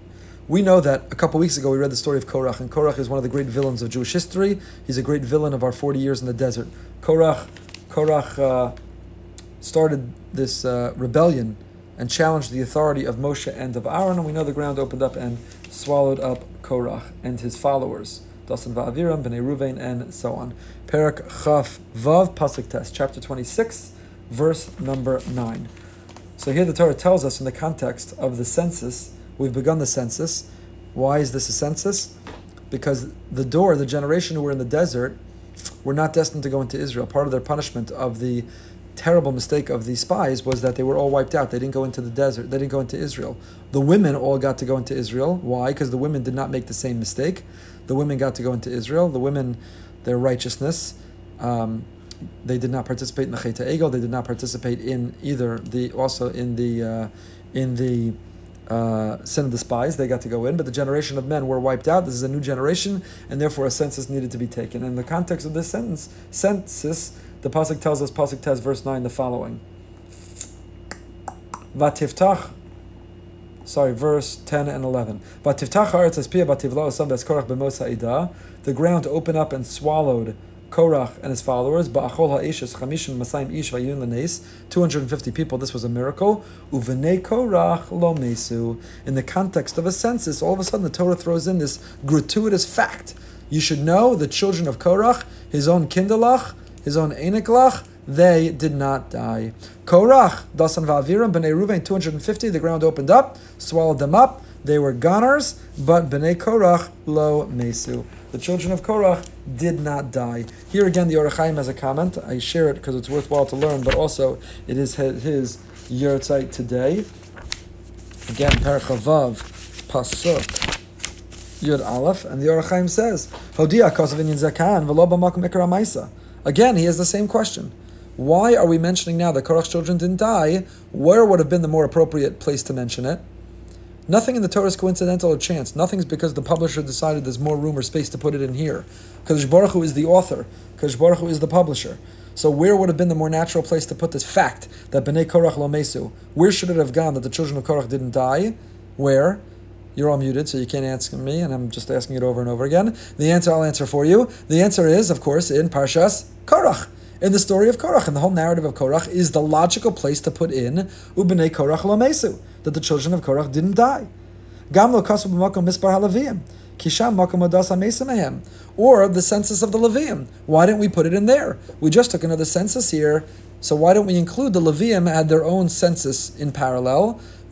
We know that a couple weeks ago we read the story of Korach, and Korach is one of the great villains of Jewish history. He's a great villain of our 40 years in the desert. Korach, Korach uh, started this uh, rebellion and challenged the authority of Moshe and of Aaron, and we know the ground opened up and swallowed up Korach and his followers. Dasan Va'aviram, Bnei Ruvain, and so on. Perak Chaf Vav Pasuk Test, chapter 26, verse number 9. So here the Torah tells us in the context of the census, we've begun the census. Why is this a census? Because the door, the generation who were in the desert, were not destined to go into Israel. Part of their punishment of the terrible mistake of the spies was that they were all wiped out. They didn't go into the desert. They didn't go into Israel. The women all got to go into Israel. Why? Because the women did not make the same mistake. The women got to go into Israel. The women, their righteousness, um, they did not participate in the Cheta Egel. They did not participate in either the also in the uh, in the uh, sin of the spies. They got to go in, but the generation of men were wiped out. This is a new generation, and therefore a census needed to be taken. In the context of this sentence, census, the pasuk tells us pasuk Tez verse nine the following. Vatiftach sorry, verse 10 and 11. The ground opened up and swallowed Korach and his followers. 250 people. This was a miracle. Korach lo. In the context of a census, all of a sudden the Torah throws in this gratuitous fact. You should know the children of Korach, his own Kindalach, his own Eniklach, they did not die. Korach, Dasan Va'aviram, Bnei Ruvain, 250, the ground opened up, swallowed them up. They were goners, but Bnei Korach, lo mesu. The children of Korach did not die. Here again, the Ohr HaChaim has a comment. I share it because it's worthwhile to learn, but also it is his yahrzeit today. Again, Perchavav, Pasuk, Yud Aleph, and the Ohr HaChaim says, Hodia kosav zakan, v'lo b'makom ikar Again, he has the same question. Why are we mentioning now that Korach's children didn't die? Where would have been the more appropriate place to mention it? Nothing in the Torah is coincidental or chance. Nothing's because the publisher decided there's more room or space to put it in here. Kadosh Baruch Hu is the author. Kadosh Baruch Hu is the publisher. So where would have been the more natural place to put this fact that Bnei Korach lo mesu? Where should it have gone that the children of Korach didn't die? Where? You're all muted, so you can't answer me, and I'm just asking it over and over again. The answer I'll answer for you. The answer is, of course, in Parshas Korach in the story of Korach. And the whole narrative of Korach is the logical place to put in Ubnei Korach Lamesu, that the children of Korach didn't die. Gam lo kasu b'makom mispar. Kisham makom adas Or the census of the Levium. Why didn't we put it in there? We just took another census here, so why don't we include the Levium had their own census in parallel?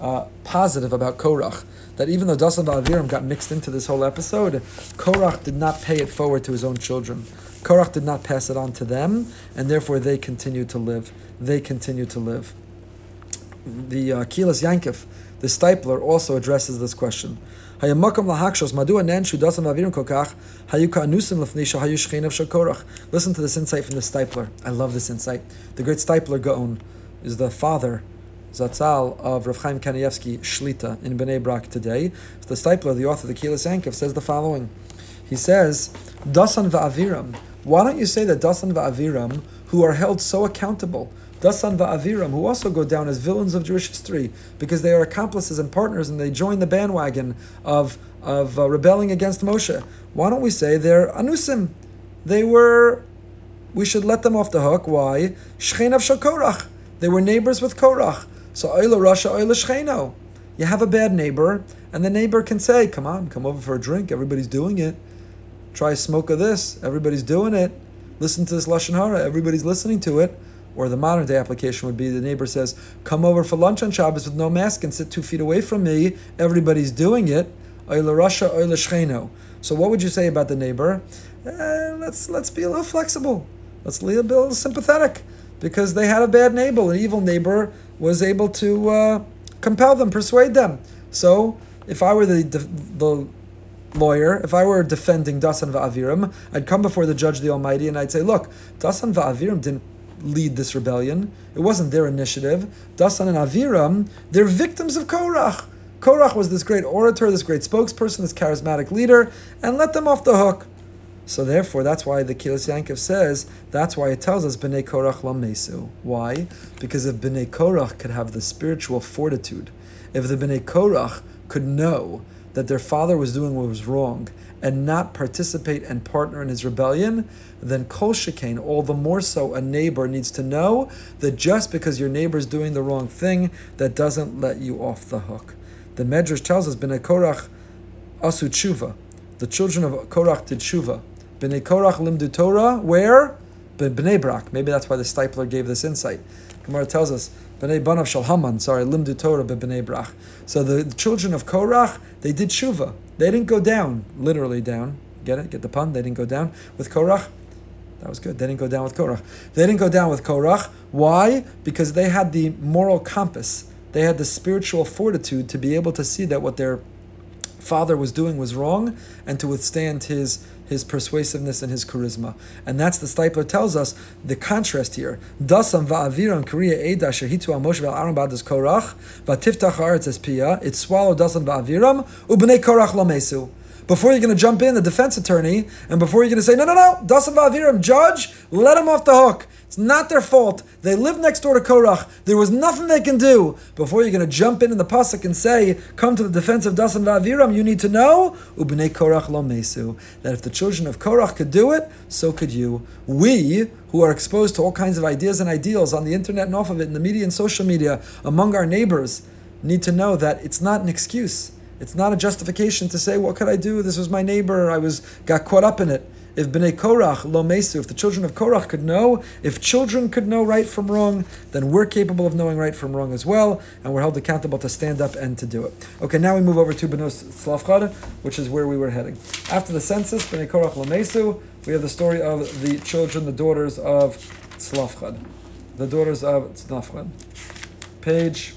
uh, positive about Korach. That even though Dasan Aviram got mixed into this whole episode, Korach did not pay it forward to his own children. Korach did not pass it on to them, and therefore they continued to live. They continued to live. The uh, Kilas the Steipler, also addresses this question. Listen to this insight from the Steipler. I love this insight. The great Steipler Gaon is the father Zatzal of Rav Chaim Kanievsky Shlita in Bnei Brak today. The Steipler, the author of the Kilas Yankov, says the following. He says, Dasan va'aviram. Why don't you say that Dasan va'aviram, who are held so accountable, Dasan va'aviram, who also go down as villains of Jewish history, because they are accomplices and partners and they join the bandwagon of, of uh, rebelling against Moshe. Why don't we say they're anusim? They were, we should let them off the hook. Why? Shchein of Shakorach. They were neighbors with Korach. So Oila Rasha Oila Shcheno. You have a bad neighbor, and the neighbor can say, Come on, come over for a drink. Everybody's doing it. Try a smoke of this. Everybody's doing it. Listen to this Lashon Hara. Everybody's listening to it. Or the modern day application would be the neighbor says, Come over for lunch on Shabbos with no mask and sit two feet away from me. Everybody's doing it. Oila Rasha Oila Shcheno. So what would you say about the neighbor? Eh, let's let's be a little flexible. Let's be a little sympathetic. Because they had a bad neighbor. An evil neighbor was able to uh, compel them, persuade them. So if I were the, the lawyer, if I were defending Dasan Va'aviram, I'd come before the judge, the Almighty, and I'd say, look, Dasan Va'aviram didn't lead this rebellion. It wasn't their initiative. Dasan and Aviram, they're victims of Korach. Korach was this great orator, this great spokesperson, this charismatic leader, and let them off the hook. So therefore, that's why the Kilis Yankov says, that's why it tells us B'nai Korach Lamesu. Why? Because if B'nai Korach could have the spiritual fortitude, if the B'nai Korach could know that their father was doing what was wrong and not participate and partner in his rebellion, then kol shekain, all the more so a neighbor needs to know that just because your neighbor is doing the wrong thing, that doesn't let you off the hook. The Medrash tells us, B'nai Korach asu tshuva. The children of Korach did tshuva. B'nai Korach limdu Torah, where? B'nai Brak. Maybe that's why the Steipler gave this insight. Gemara tells us, B'nai Banav Shalhaman, sorry, limdu Torah b'nei Brak. So the, children of Korach, they did tshuva. They didn't go down, literally down. Get it? Get the pun? They didn't go down with Korach. That was good. They didn't go down with Korach. They didn't go down with Korach. Why? Because they had the moral compass. They had the spiritual fortitude to be able to see that what their father was doing was wrong and to withstand his his persuasiveness and his charisma. And that's the Steipler tells us the contrast here. Dasan va'aviram Korea eda shehitu amosh ve'aron ba'das korach va'tiftach haaretz es pia. It swallowed dasan va'aviram ubnei korach lamesu. Before you're going to jump in, the defense attorney, and before you're going to say, no, no, no, Dasan va'aviram, judge, let him off the hook. It's not their fault. They live next door to Korach. There was nothing they can do. Before you're going to jump in in the pasuk and say, "Come to the defense of Dasan Vaviram," you need to know Ubnei Korach lo mesu that if the children of Korach could do it, so could you. We who are exposed to all kinds of ideas and ideals on the internet and off of it, in the media and social media, among our neighbors, need to know that it's not an excuse. It's not a justification to say, "What could I do? This was my neighbor. I was got caught up in it." if Bnei Korach lo mesu, if the children of Korach could know, if children could know right from wrong, then we're capable of knowing right from wrong as well, and we're held accountable to stand up and to do it. Okay, now we move over to Benos Slavchad, which is where we were heading. After the census, Bnei Korach lo mesu, we have the story of the children, the daughters of Slavchad, the daughters of Tzlafchad. Page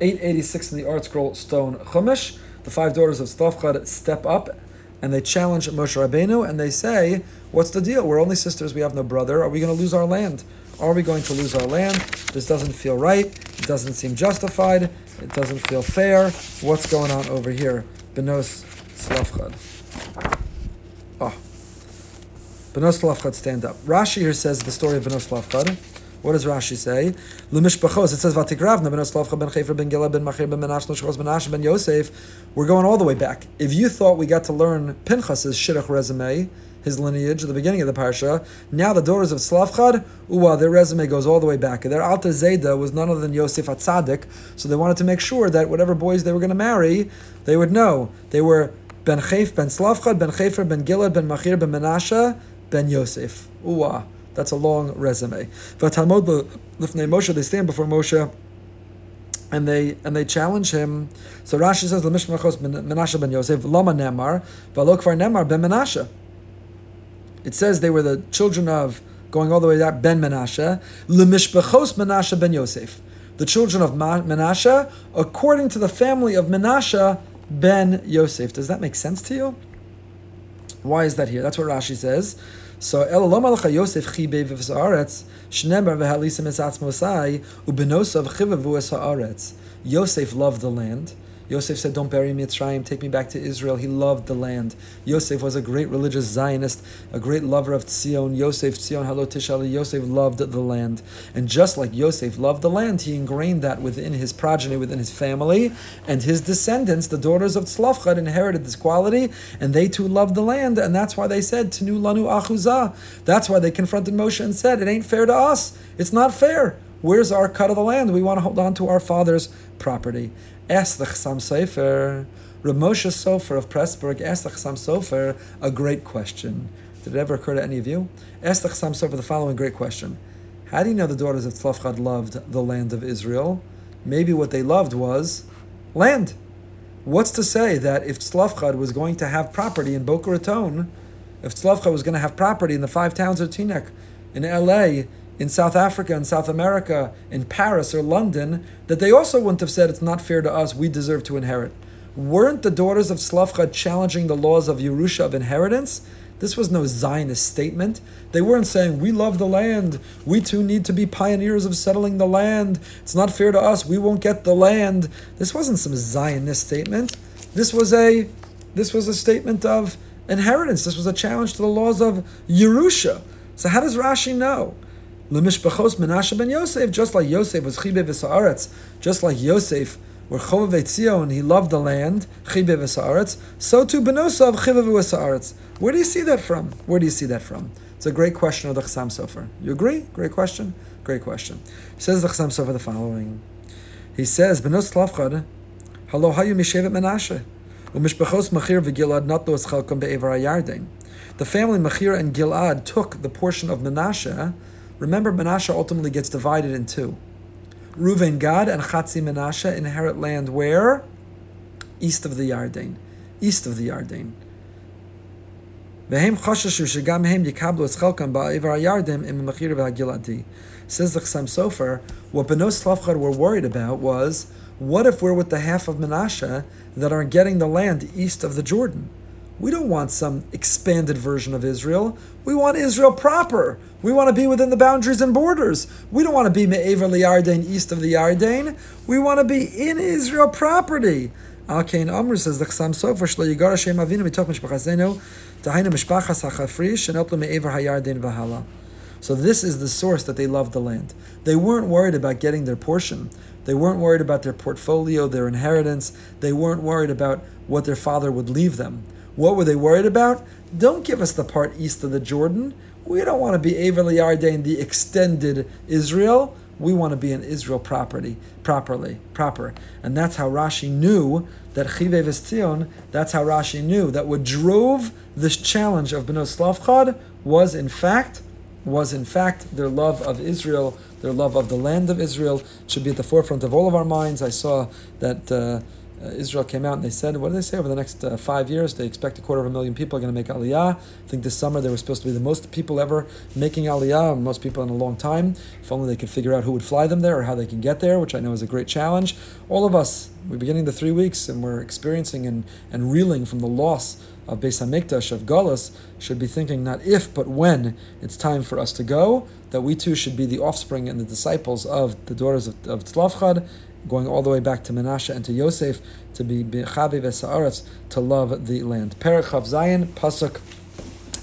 886 in the ArtScroll Stone Chumash. The five daughters of Slavchad step up and they challenge Moshe Rabbeinu and they say, "What's the deal? We're only sisters. We have no brother. Are we going to lose our land? Are we going to lose our land? This doesn't feel right. It doesn't seem justified. It doesn't feel fair. What's going on over here?" Benos Slavchad. Oh. Ah. Benos Slavchad, stand up. Rashi here says the story of Benos Slavchad. What does Rashi say? L'mishpachos. It says Vatikravna ben Oslavcha ben Chefer ben Gila ben Machir ben Menash ben Ash ben Yosef. We're going all the way back. If you thought we got to learn Pinchas's shidduch resume, his lineage at the beginning of the parsha, now the daughters of Slavchad, uwa, their resume goes all the way back. Their alter Zayda was none other than Yosef Atzadik, so they wanted to make sure that whatever boys they were going to marry, they would know. They were Ben Chayf, Ben Slavchad, Ben Chefer, Ben Gilad, Ben Machir, Ben Menashe, Ben Yosef. Uwa. That's a long resume. V'talmod l'fnei Moshe, they stand before Moshe and they and they challenge him. So Rashi says Lemishmachos Menashe ben Yosef Lama Nemar Valokvar Nemar ben Menashe. It says they were the children of going all the way back Ben Menashe Lemishmachos Menashe ben Yosef. The children of Menashe, according to the family of Menashe ben Yosef. Does that make sense to you? Why is that here? That's what Rashi says. So El Malcha Yosef Chibe v'Saaretz Shnemer v'Halisim Es Atzmosai Ubenosav Chivavu Es Haaretz. Yosef loved the land. Yosef said, Don't bury me at Mitzrayim, take me back to Israel. He loved the land. Yosef was a great religious Zionist, a great lover of Tzion. Yosef, Tzion, Halo Tishali, Yosef loved the land. And just like Yosef loved the land, he ingrained that within his progeny, within his family, and his descendants, the daughters of Tzlafchad, inherited this quality, and they too loved the land, and that's why they said, Tenu Lanu Achuzah. That's why they confronted Moshe and said, It ain't fair to us. It's not fair. Where's our cut of the land? We want to hold on to our father's property asked the Chassam Sofer, Ramosha Sofer of Pressburg asked the Chassam Sofer a great question. Did it ever occur to any of you? Asked the Chassam Sofer the following great question. How do you know the daughters of Tzlafchad loved the land of Israel? Maybe what they loved was land. What's to say that if Tzlafchad was going to have property in Boca Raton, if Tzlafchad was going to have property in the five towns of Teaneck, in LA, in South Africa and South America, in Paris or London, that they also wouldn't have said it's not fair to us, we deserve to inherit. Weren't the daughters of Slavka challenging the laws of Yerusha of inheritance? This was no Zionist statement. They weren't saying, we love the land. We too need to be pioneers of settling the land. It's not fair to us. We won't get the land. This wasn't some Zionist statement. This was a, this was a statement of inheritance. This was a challenge to the laws of Yerusha. So how does Rashi know? Lemishpachos Menashe ben Yosef, just like Yosef was chibe v'sa'aretz, just like Yosef were chov Tzion, he loved the land, chibe v'sa'aretz, so too Benosav chive v'sa'aretz. Where do you see that from? Where do you see that from? It's a great question of the Chassam Sofer. You agree? Great question? Great question. He says the Chassam Sofer the following. He says, Benos Lavchad, Halo hayu mishevet Menashe, u'mishpachos Machir v'Gilad natlo es chalkom be'evar hayarden. The family Machir and Gilad took the portion of Menashe. Remember, Menashe ultimately gets divided in two. Reuven, Gad, and Chatzi Menashe inherit land where? East of the Yarden. East of the Yarden. Says the Chassam Sofer, what Benos Slavchad were worried about was, what if we're with the half of Menashe that are getting the land east of the Jordan? We don't want some expanded version of Israel. We want Israel proper. We want to be within the boundaries and borders. We don't want to be Me'ever Yarden, east of the Yarden. We want to be in Israel property. Al Kain Amr says the Chassam Sofer Shlo Yigar Hashem Avinu Mitoch Mishpachasenu Tahina Mishpachas HaChafri Shenotlu Me'ever HaYarden V'Hala. So this is the source that they loved the land. They weren't worried about getting their portion. They weren't worried about their portfolio, their inheritance. They weren't worried about what their father would leave them. What were they worried about? Don't give us the part east of the Jordan. We don't want to be Ever Yarden, the extended Israel. We want to be in Israel property, properly, proper. And that's how Rashi knew that Chive Tzion, that's how Rashi knew that what drove this challenge of Benos Slavchad was in fact, was in fact their love of Israel, their love of the land of Israel should be at the forefront of all of our minds. I saw that uh, uh, Israel came out and they said, what did they say? Over the next uh, five years, they expect a quarter of a million people are going to make Aliyah. I think this summer they were supposed to be the most people ever making Aliyah, most people in a long time. If only they could figure out who would fly them there or how they can get there, which I know is a great challenge. All of us, we're beginning the three weeks and we're experiencing and, and reeling from the loss of Beis Hamikdash, of Gullus, should be thinking not if, but when it's time for us to go, that we too should be the offspring and the disciples of the daughters of, of Tzlavchad, going all the way back to Menashe and to Yosef, to be Chaviv Esa'aretz, to love the land. Perach Chav Zayin, Pasuk,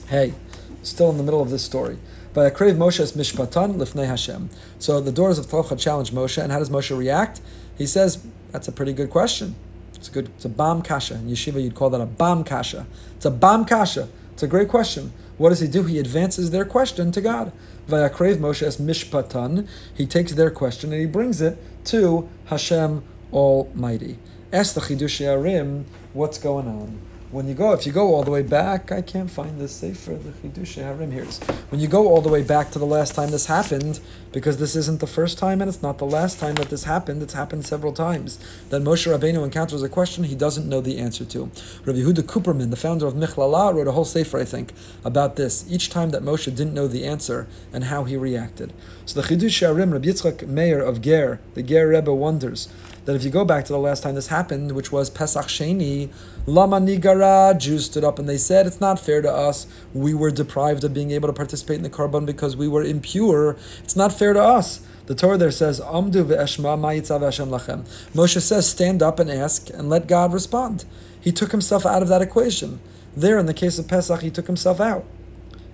hey, still in the middle of this story. By crave Moshe's mishpatan lifnei Hashem. So the daughters of Tzlavchad challenge Moshe, and how does Moshe react? He says, that's a pretty good question. It's a good, it's a bam kasha. In yeshiva, you'd call that a bam kasha. It's a bam kasha. It's a great question. What does he do? He advances their question to God. Vayakrev Moshe as mishpatan. He takes their question and he brings it to Hashem Almighty. Ask the Chidushei HaRim what's going on when you go, if you go all the way back, I can't find this sefer, the Chidushei HaRim here. When you go all the way back to the last time this happened, because this isn't the first time and it's not the last time that this happened, it's happened several times, that Moshe Rabbeinu encounters a question he doesn't know the answer to. Rabbi Yehuda Copperman, the founder of Michlala, wrote a whole sefer, I think, about this, each time that Moshe didn't know the answer and how he reacted. So the Chidushei HaRim, Rabbi Yitzchak Meir of Ger, the Ger Rebbe wonders, that if you go back to the last time this happened, which was Pesach Sheni, Lama Nigara, Jews stood up and they said, It's not fair to us. We were deprived of being able to participate in the Korban because we were impure. It's not fair to us. The Torah there says, Amdu ve'eshma ma'itzav Hashem lachem. Moshe says, stand up and ask and let God respond. He took himself out of that equation. There, in the case of Pesach, he took himself out.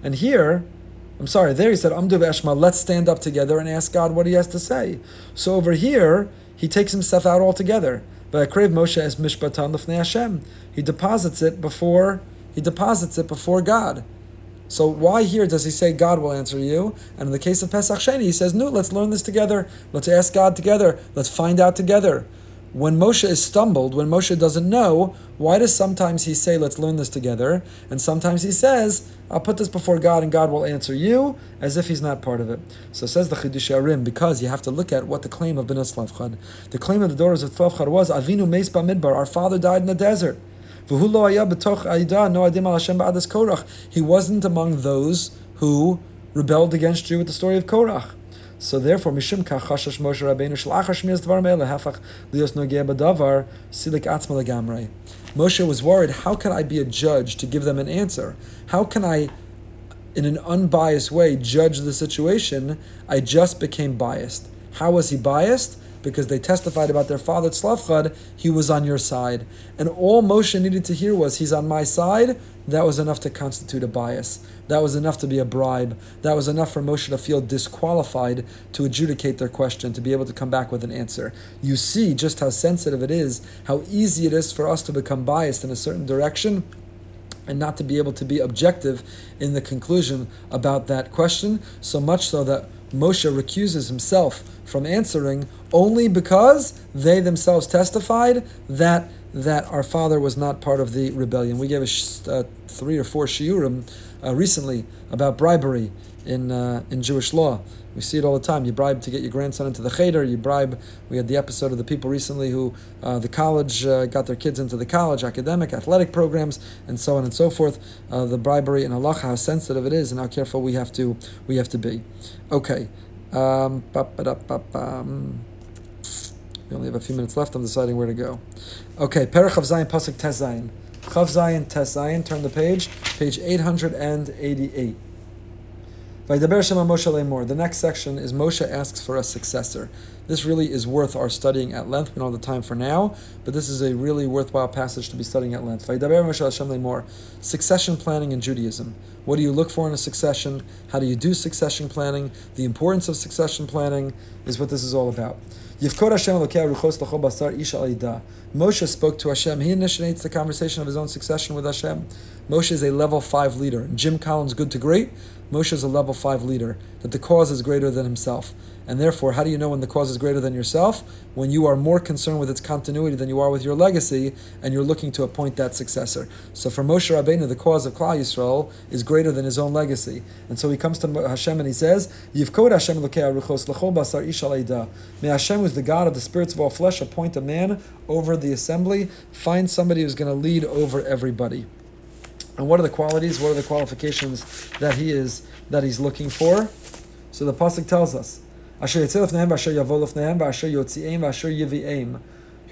And here, I'm sorry, there he said, Amdu let's stand up together and ask God what he has to say. So over here, he takes himself out altogether. But Akrave Moshe as Mishpatan Lefnei Hashem. He deposits it before he deposits it before God. So why here does he say God will answer you? And in the case of Pesach Sheni, he says, no, let's learn this together. Let's ask God together. Let's find out together when Moshe is stumbled, when Moshe doesn't know, why does sometimes he say, let's learn this together? And sometimes he says, I'll put this before God and God will answer you, as if he's not part of it. So says the Chidushei HaRim, because you have to look at what the claim of Bnei Slavchad. The claim of the daughters of Slavchad was, Avinu Meis Midbar, our father died in the desert. He wasn't among those who rebelled against you with the story of Korach. So therefore, Moshe Rabbeinu Dvar Hafach Lios Silik Atzma Legamrei. Moshe was worried, how can I be a judge to give them an answer? How can I, in an unbiased way, judge the situation? I just became biased. How was he biased? Because they testified about their father Tzlavchad, he was on your side. And all Moshe needed to hear was, he's on my side, that was enough to constitute a bias. That was enough to be a bribe. That was enough for Moshe to feel disqualified to adjudicate their question, to be able to come back with an answer. You see just how sensitive it is, how easy it is for us to become biased in a certain direction and not to be able to be objective in the conclusion about that question, so much so that Moshe recuses himself from answering only because they themselves testified that that our father was not part of the rebellion. We gave a uh, three or four shiurim uh, recently about bribery in uh, in Jewish law. We see it all the time. You bribe to get your grandson into the cheder. You bribe. We had the episode of the people recently who uh, the college uh, got their kids into the college, academic, athletic programs, and so on and so forth. Uh, the bribery in halacha, how sensitive it is, and how careful we have to we have to be. Okay. Um, we only have a few minutes left. I'm deciding where to go. Okay, Perach of Zion, Pasuk Tes Zayin. Chav Zayin, Tes Zayin, turn the page, page 888. Vaydaber Shema Moshe Lemor. The next section is Moshe asks for a successor. This really is worth our studying at length. We don't have the time for now, but this is a really worthwhile passage to be studying at length. Succession planning in Judaism. What do you look for in a succession? How do you do succession planning? The importance of succession planning is what this is all about. Hashem ruchos basar ish Moshe spoke to Hashem. He initiates the conversation of his own succession with Hashem. Moshe is a level five leader. Jim Collins, good to great. Moshe is a level five leader. That the cause is greater than himself. And therefore, how do you know when the cause is greater than yourself? When you are more concerned with its continuity than you are with your legacy, and you're looking to appoint that successor. So for Moshe Rabbeinu, the cause of Klal Yisrael is greater than his own legacy. And so he comes to Hashem and he says, Yivkod Hashem basar May Hashem, who's the God of the spirits of all flesh, appoint a man over the assembly. Find somebody who's going to lead over everybody. And what are the qualities? What are the qualifications that he is that he's looking for? So the pasuk tells us. Here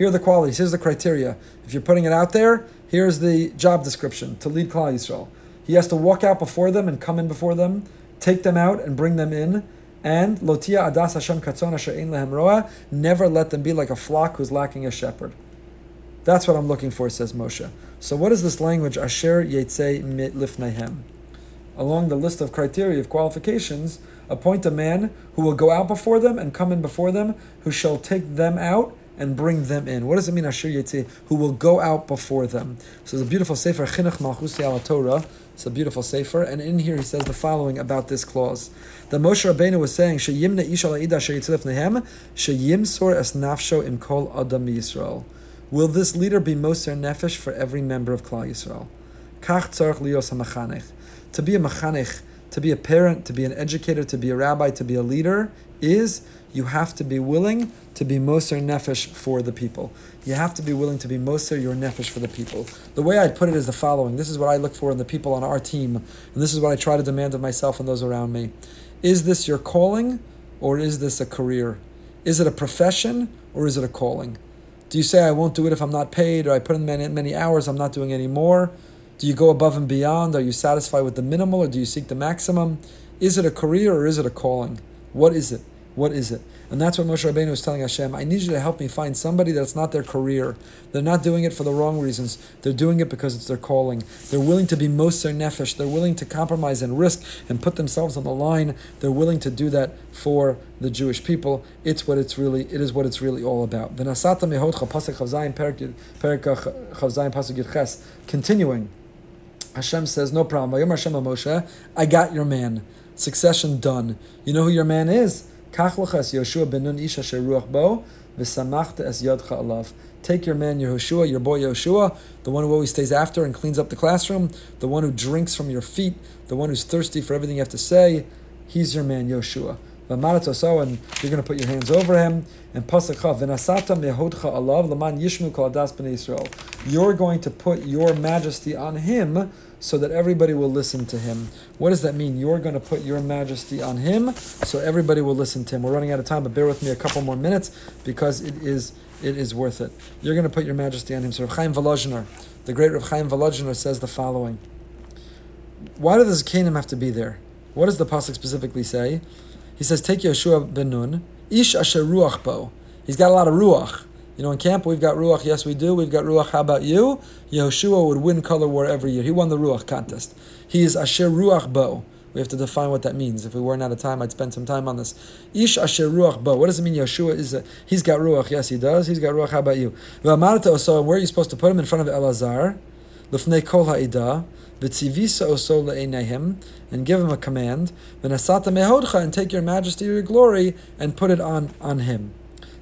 are the qualities. Here's the criteria. If you're putting it out there, here's the job description to lead Klal Yisrael. He has to walk out before them and come in before them, take them out and bring them in, and lotia adas Hashem katzon asher ein lehem roa. Never let them be like a flock who's lacking a shepherd. That's what I'm looking for, says Moshe. So what is this language? Asher yetzei lifnehem. Along the list of criteria of qualifications, appoint a man who will go out before them and come in before them, who shall take them out and bring them in. What does it mean, Asher Yetzeh? Who will go out before them. So it's a beautiful sefer, Chinuch Malchusi ala Torah. It's a beautiful sefer, and in here he says the following about this clause. The Moshe Rabbeinu was saying, "Sheyimne isha la'ida sheyitzlef nehem, sheyimsor es nafsho im kol adam Yisrael." Will this leader be moser nefesh for every member of Klal Yisrael? Kach tzarich lios ha To be a machanech to be a parent, to be an educator, to be a rabbi, to be a leader is you have to be willing to be Moser Nefesh for the people. You have to be willing to be Moser your Nefesh for the people. The way I'd put it is the following this is what I look for in the people on our team, and this is what I try to demand of myself and those around me. Is this your calling, or is this a career? Is it a profession, or is it a calling? Do you say, I won't do it if I'm not paid, or I put in many, many hours, I'm not doing any more? Do you go above and beyond? Are you satisfied with the minimal or do you seek the maximum? Is it a career or is it a calling? What is it? What is it? And that's what Moshe Rabbeinu was telling Hashem. I need you to help me find somebody that's not their career. They're not doing it for the wrong reasons. They're doing it because it's their calling. They're willing to be moser nefesh. They're willing to compromise and risk and put themselves on the line. They're willing to do that for the Jewish people. It's what it's really. It is what it's really all about. Continuing. Hashem says, no problem. Moshe, I got your man. Succession done. You know who your man is? Take your man Yehoshua, your boy Yehoshua, the one who always stays after and cleans up the classroom, the one who drinks from your feet, the one who's thirsty for everything you have to say. He's your man Yehoshua. And you're going to put your hands over him. And. You're going to put your majesty on him so that everybody will listen to him. What does that mean? You're going to put your majesty on him so everybody will listen to him. We're running out of time, but bear with me a couple more minutes because it is it is worth it. You're going to put your majesty on him. So Rav Chaim Volozhiner, the great Rav Chaim Volozhiner says the following. Why does Canaan have to be there? What does the pasuk specifically say? He says, "Take Yeshua ben Nun, ish asher ruach bo." He's got a lot of ruach. You know, in camp we've got ruach. Yes, we do. We've got ruach. How about you? Yehoshua would win color war every year. He won the ruach contest. He is asher ruach bo. We have to define what that means. If we weren't out of time, I'd spend some time on this. Ish asher ruach bo. What does it mean? Yeshua is a, he's got ruach. Yes, he does. He's got ruach. How about you? Where are you supposed to put him in front of Elazar? Kol. And give him a command. And take your majesty, your glory, and put it on, on him.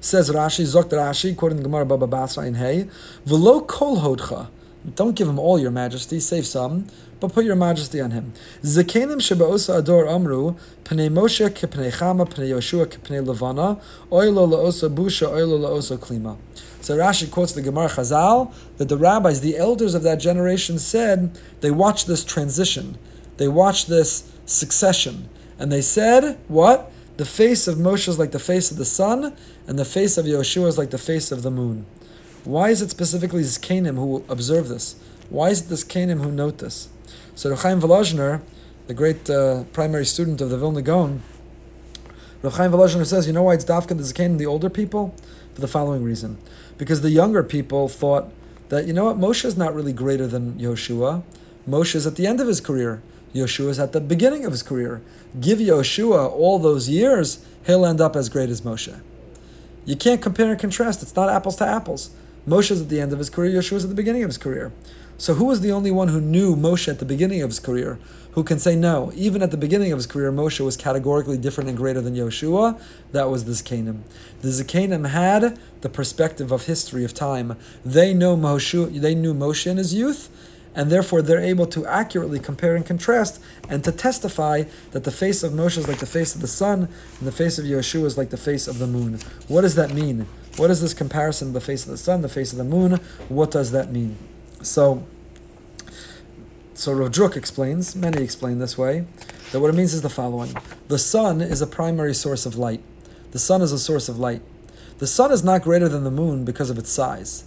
Says Rashi, Zokt Rashi, quoting the Gemara Baba Basra in Hay, Velo kol hodcha. Don't give him all your majesty, save some, but put your majesty on him. Zekenim sheba'osa ador amru, pnei Moshe kepnei Chama, pnei Yoshua kepnei Levana, oilo la'osa busha, oilo la'osa klima. So Rashi quotes the Gemara Chazal that the rabbis, the elders of that generation said, they watched this transition, they watched this succession, and they said, what? The face of Moshe is like the face of the sun, and the face of Yeshua is like the face of the moon. Why is it specifically Zkanim who observe this? Why is it the Zkanim who note this? So Rechaim Volozhiner, the great uh, primary student of the Vilna Gaon, Rechaim Volozhiner says, you know why it's Dafka the Zkanim, the older people? For the following reason. Because the younger people thought that, you know what, Moshe is not really greater than Yeshua. Moshe is at the end of his career. Yoshua is at the beginning of his career. Give Yoshua all those years, he'll end up as great as Moshe. You can't compare and contrast. It's not apples to apples. Moshe is at the end of his career, Yeshua is at the beginning of his career. So who was the only one who knew Moshe at the beginning of his career? Who can say no? Even at the beginning of his career, Moshe was categorically different and greater than Yoshua. That was the Zakanim. The Zakanim had the perspective of history of time. They know Moshe. They knew Moshe in his youth, and therefore they're able to accurately compare and contrast and to testify that the face of Moshe is like the face of the sun and the face of Yeshua is like the face of the moon. What does that mean? What is this comparison of the face of the sun, the face of the moon? What does that mean? So, so Rav explains, many explain this way, that what it means is the following. The sun is a primary source of light. The sun is a source of light. The sun is not greater than the moon because of its size.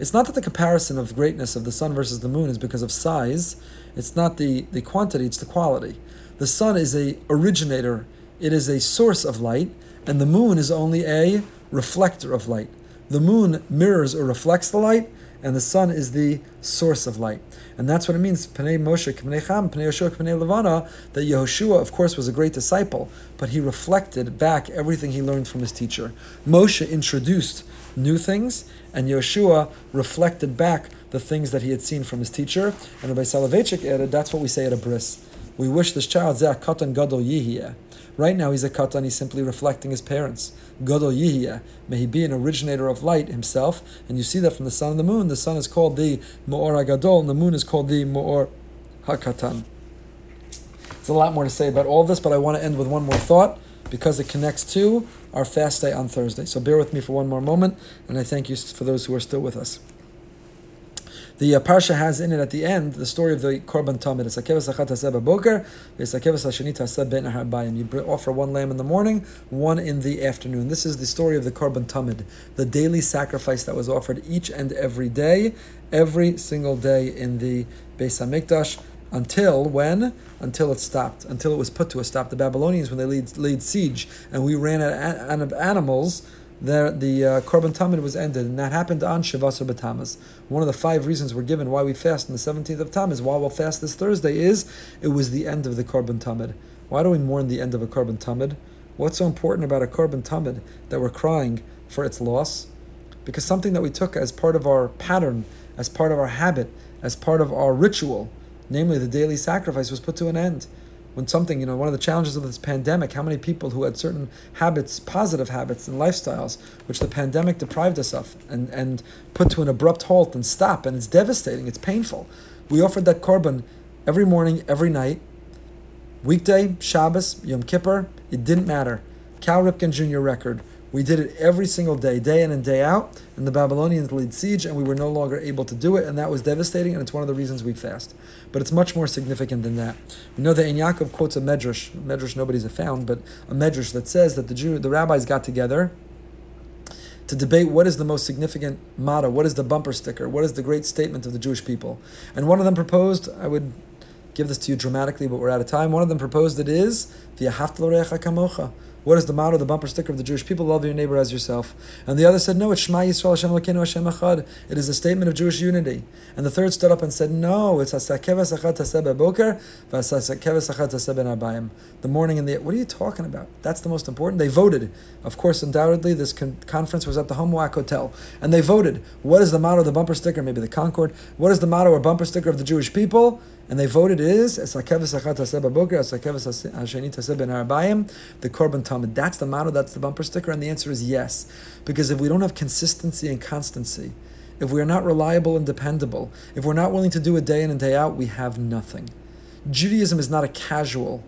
It's not that the comparison of greatness of the sun versus the moon is because of size. It's not the, the quantity, it's the quality. The sun is a originator, it is a source of light, and the moon is only a reflector of light. The moon mirrors or reflects the light, and the sun is the source of light. And that's what it means, Pnei Moshe, Pnei Cham, Pnei Yoshua, Pnei Levana, that Yehoshua, of course, was a great disciple, but he reflected back everything he learned from his teacher. Moshe introduced new things, and Yeshua reflected back the things that he had seen from his teacher. And Rabbi Soloveitchik added, that's what we say at a bris. We wish this child, Zeh Katan Gadol Yihiyeh. Right now he's a katan, he's simply reflecting his parents. Gadol Yihya, may he be an originator of light himself. And you see that from the sun and the moon. The sun is called the Mo'or HaGadol, and the moon is called the Mo'or HaKatan. There's a lot more to say about all this, but I want to end with one more thought because it connects to our fast day on Thursday. So bear with me for one more moment, and I thank you for those who are still with us. The uh, parsha has in it at the end the story of the korban tamid. It's akevas achat haseh boker, it's akevas ben. You offer one lamb in the morning, one in the afternoon. This is the story of the korban tamid, the daily sacrifice that was offered each and every day, every single day in the Beis Hamikdash until when? Until it stopped. Until it was put to a stop. The Babylonians, when they laid, laid siege and we ran out of animals, there the uh, Tamid was ended, and that happened on Shavasar B'Tamas. One of the five reasons we're given why we fast on the 17th of Tammuz, why we'll fast this Thursday, is it was the end of the Korban Tamid. Why do we mourn the end of a Korban Tamid? What's so important about a Korban Tamid that we're crying for its loss? Because something that we took as part of our pattern, as part of our habit, as part of our ritual, namely the daily sacrifice, was put to an end when something, you know, one of the challenges of this pandemic, how many people who had certain habits, positive habits and lifestyles, which the pandemic deprived us of and, and put to an abrupt halt and stop, and it's devastating, it's painful. We offered that korban every morning, every night, weekday, Shabbos, Yom Kippur, it didn't matter. Cal Ripken Jr. record. We did it every single day, day in and day out, and the Babylonians laid siege, and we were no longer able to do it, and that was devastating, and it's one of the reasons we fast. But it's much more significant than that. We know that Ein Yaakov quotes a medrash, medrash nobody's found, but a medrash that says that the Jew, the rabbis got together to debate what is the most significant motto, what is the bumper sticker, what is the great statement of the Jewish people. And one of them proposed, I would give this to you dramatically, but we're out of time. One of them proposed it is the kamocha. What is the motto, the bumper sticker of the Jewish people? Love your neighbor as yourself. And the other said, no, it's Shema Yisrael Hashem Elokeinu Hashem Echad. It is a statement of Jewish unity. And the third stood up and said, no, it's Hasakeves Achad Taseh Boker, Hasakeves Achad Taseh Ben Abayim. The morning and the what are you talking about? That's the most important. They voted. Of course, undoubtedly, this con- conference was at the Homowack Hotel, and they voted. What is the motto, the bumper sticker? Maybe the Concord. What is the motto or bumper sticker of the Jewish people? And they voted is the korban tamid. That's the motto. That's the bumper sticker, and the answer is yes, because if we don't have consistency and constancy, if we are not reliable and dependable, if we're not willing to do it day in and day out, we have nothing. Judaism is not a casual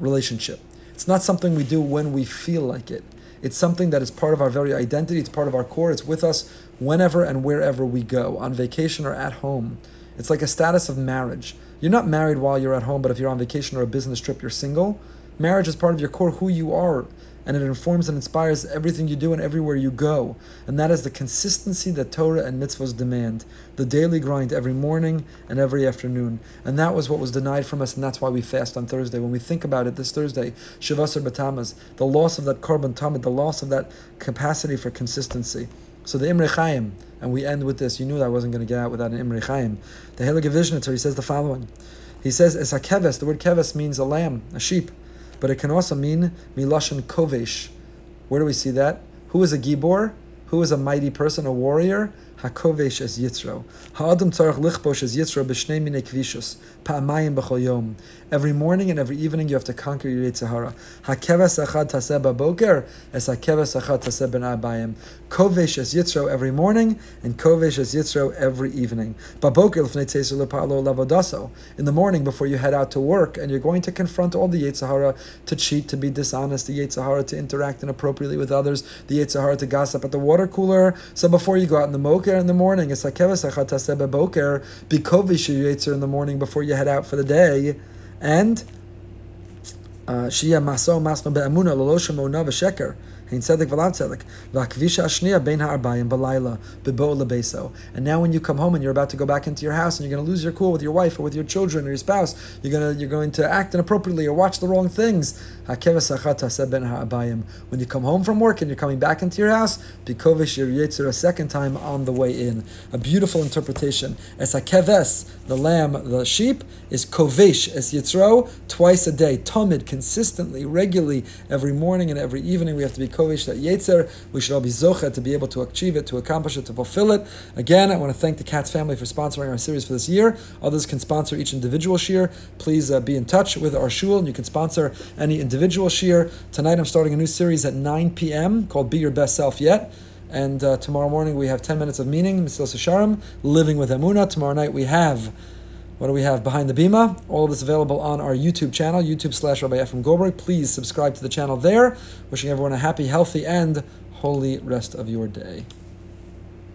relationship. It's not something we do when we feel like it. It's something that is part of our very identity. It's part of our core. It's with us whenever and wherever we go, on vacation or at home. It's like a status of marriage. You're not married while you're at home, but if you're on vacation or a business trip, you're single. Marriage is part of your core, who you are, and it informs and inspires everything you do and everywhere you go. And that is the consistency that Torah and mitzvahs demand the daily grind every morning and every afternoon. And that was what was denied from us, and that's why we fast on Thursday. When we think about it this Thursday, Shavasar Batamas, the loss of that korban tamid, the loss of that capacity for consistency. So the Imre Chaim, and we end with this. You knew that I wasn't going to get out without an Imre Chaim. The Helig Vishnitzer, he says the following. He says, "Es a keves." The word keves means a lamb, a sheep, but it can also mean milashon kovesh. Where do we see that? Who is a gibor? Who is a mighty person, a warrior? Hakovesh es Yitzro. Ha'adam tzarech lichbosh es Yitzro b'shnei minei kvishus. Pa'amayim b'chol yom. Every morning and every evening you have to conquer your yetzer hara. Hakeves achad taseh b'boker es hakeves achad taseh ben abayim. Kovesh es Yitzro every morning and kovesh es Yitzro every evening. B'boker l'fnei tzesu lepa'alo lavodaso. In the morning before you head out to work and you're going to confront all the yetzer hara to cheat, to be dishonest, the yetzer hara to interact inappropriately with others, the yetzer hara to gossip at the water cooler. So before you go out in the moke, in the morning. It's like keves boker bikovish in the morning before you head out for the day, and uh, shia maso masno be'amuna loloshem ona v'sheker. And now when you come home and you're about to go back into your house and you're going to lose your cool with your wife or with your children or your spouse, you're going to you're going to act inappropriately or watch the wrong things. When you come home from work and you're coming back into your house, bikovish your a second time on the way in. A beautiful interpretation. Es hakeves, the lamb, the sheep, is kovish es yitzro twice a day, tomid, consistently, regularly, every morning and every evening. We have to be kovish that yetzer. We should all be zocha to be able to achieve it, to accomplish it, to fulfill it. Again, I want to thank the Katz family for sponsoring our series for this year. Others can sponsor each individual shiur. Please uh, be in touch with our shul, and you can sponsor any individual shiur. Tonight, I'm starting a new series at 9 p.m. called "Be Your Best Self Yet." And uh, tomorrow morning we have 10 minutes of meaning, Mesilas Yesharim, living with Emuna. Tomorrow night we have what do we have behind the bima? All of this available on our YouTube channel, YouTube slash Rabbi Ephraim Goldberg. Please subscribe to the channel there. Wishing everyone a happy, healthy, and holy rest of your day.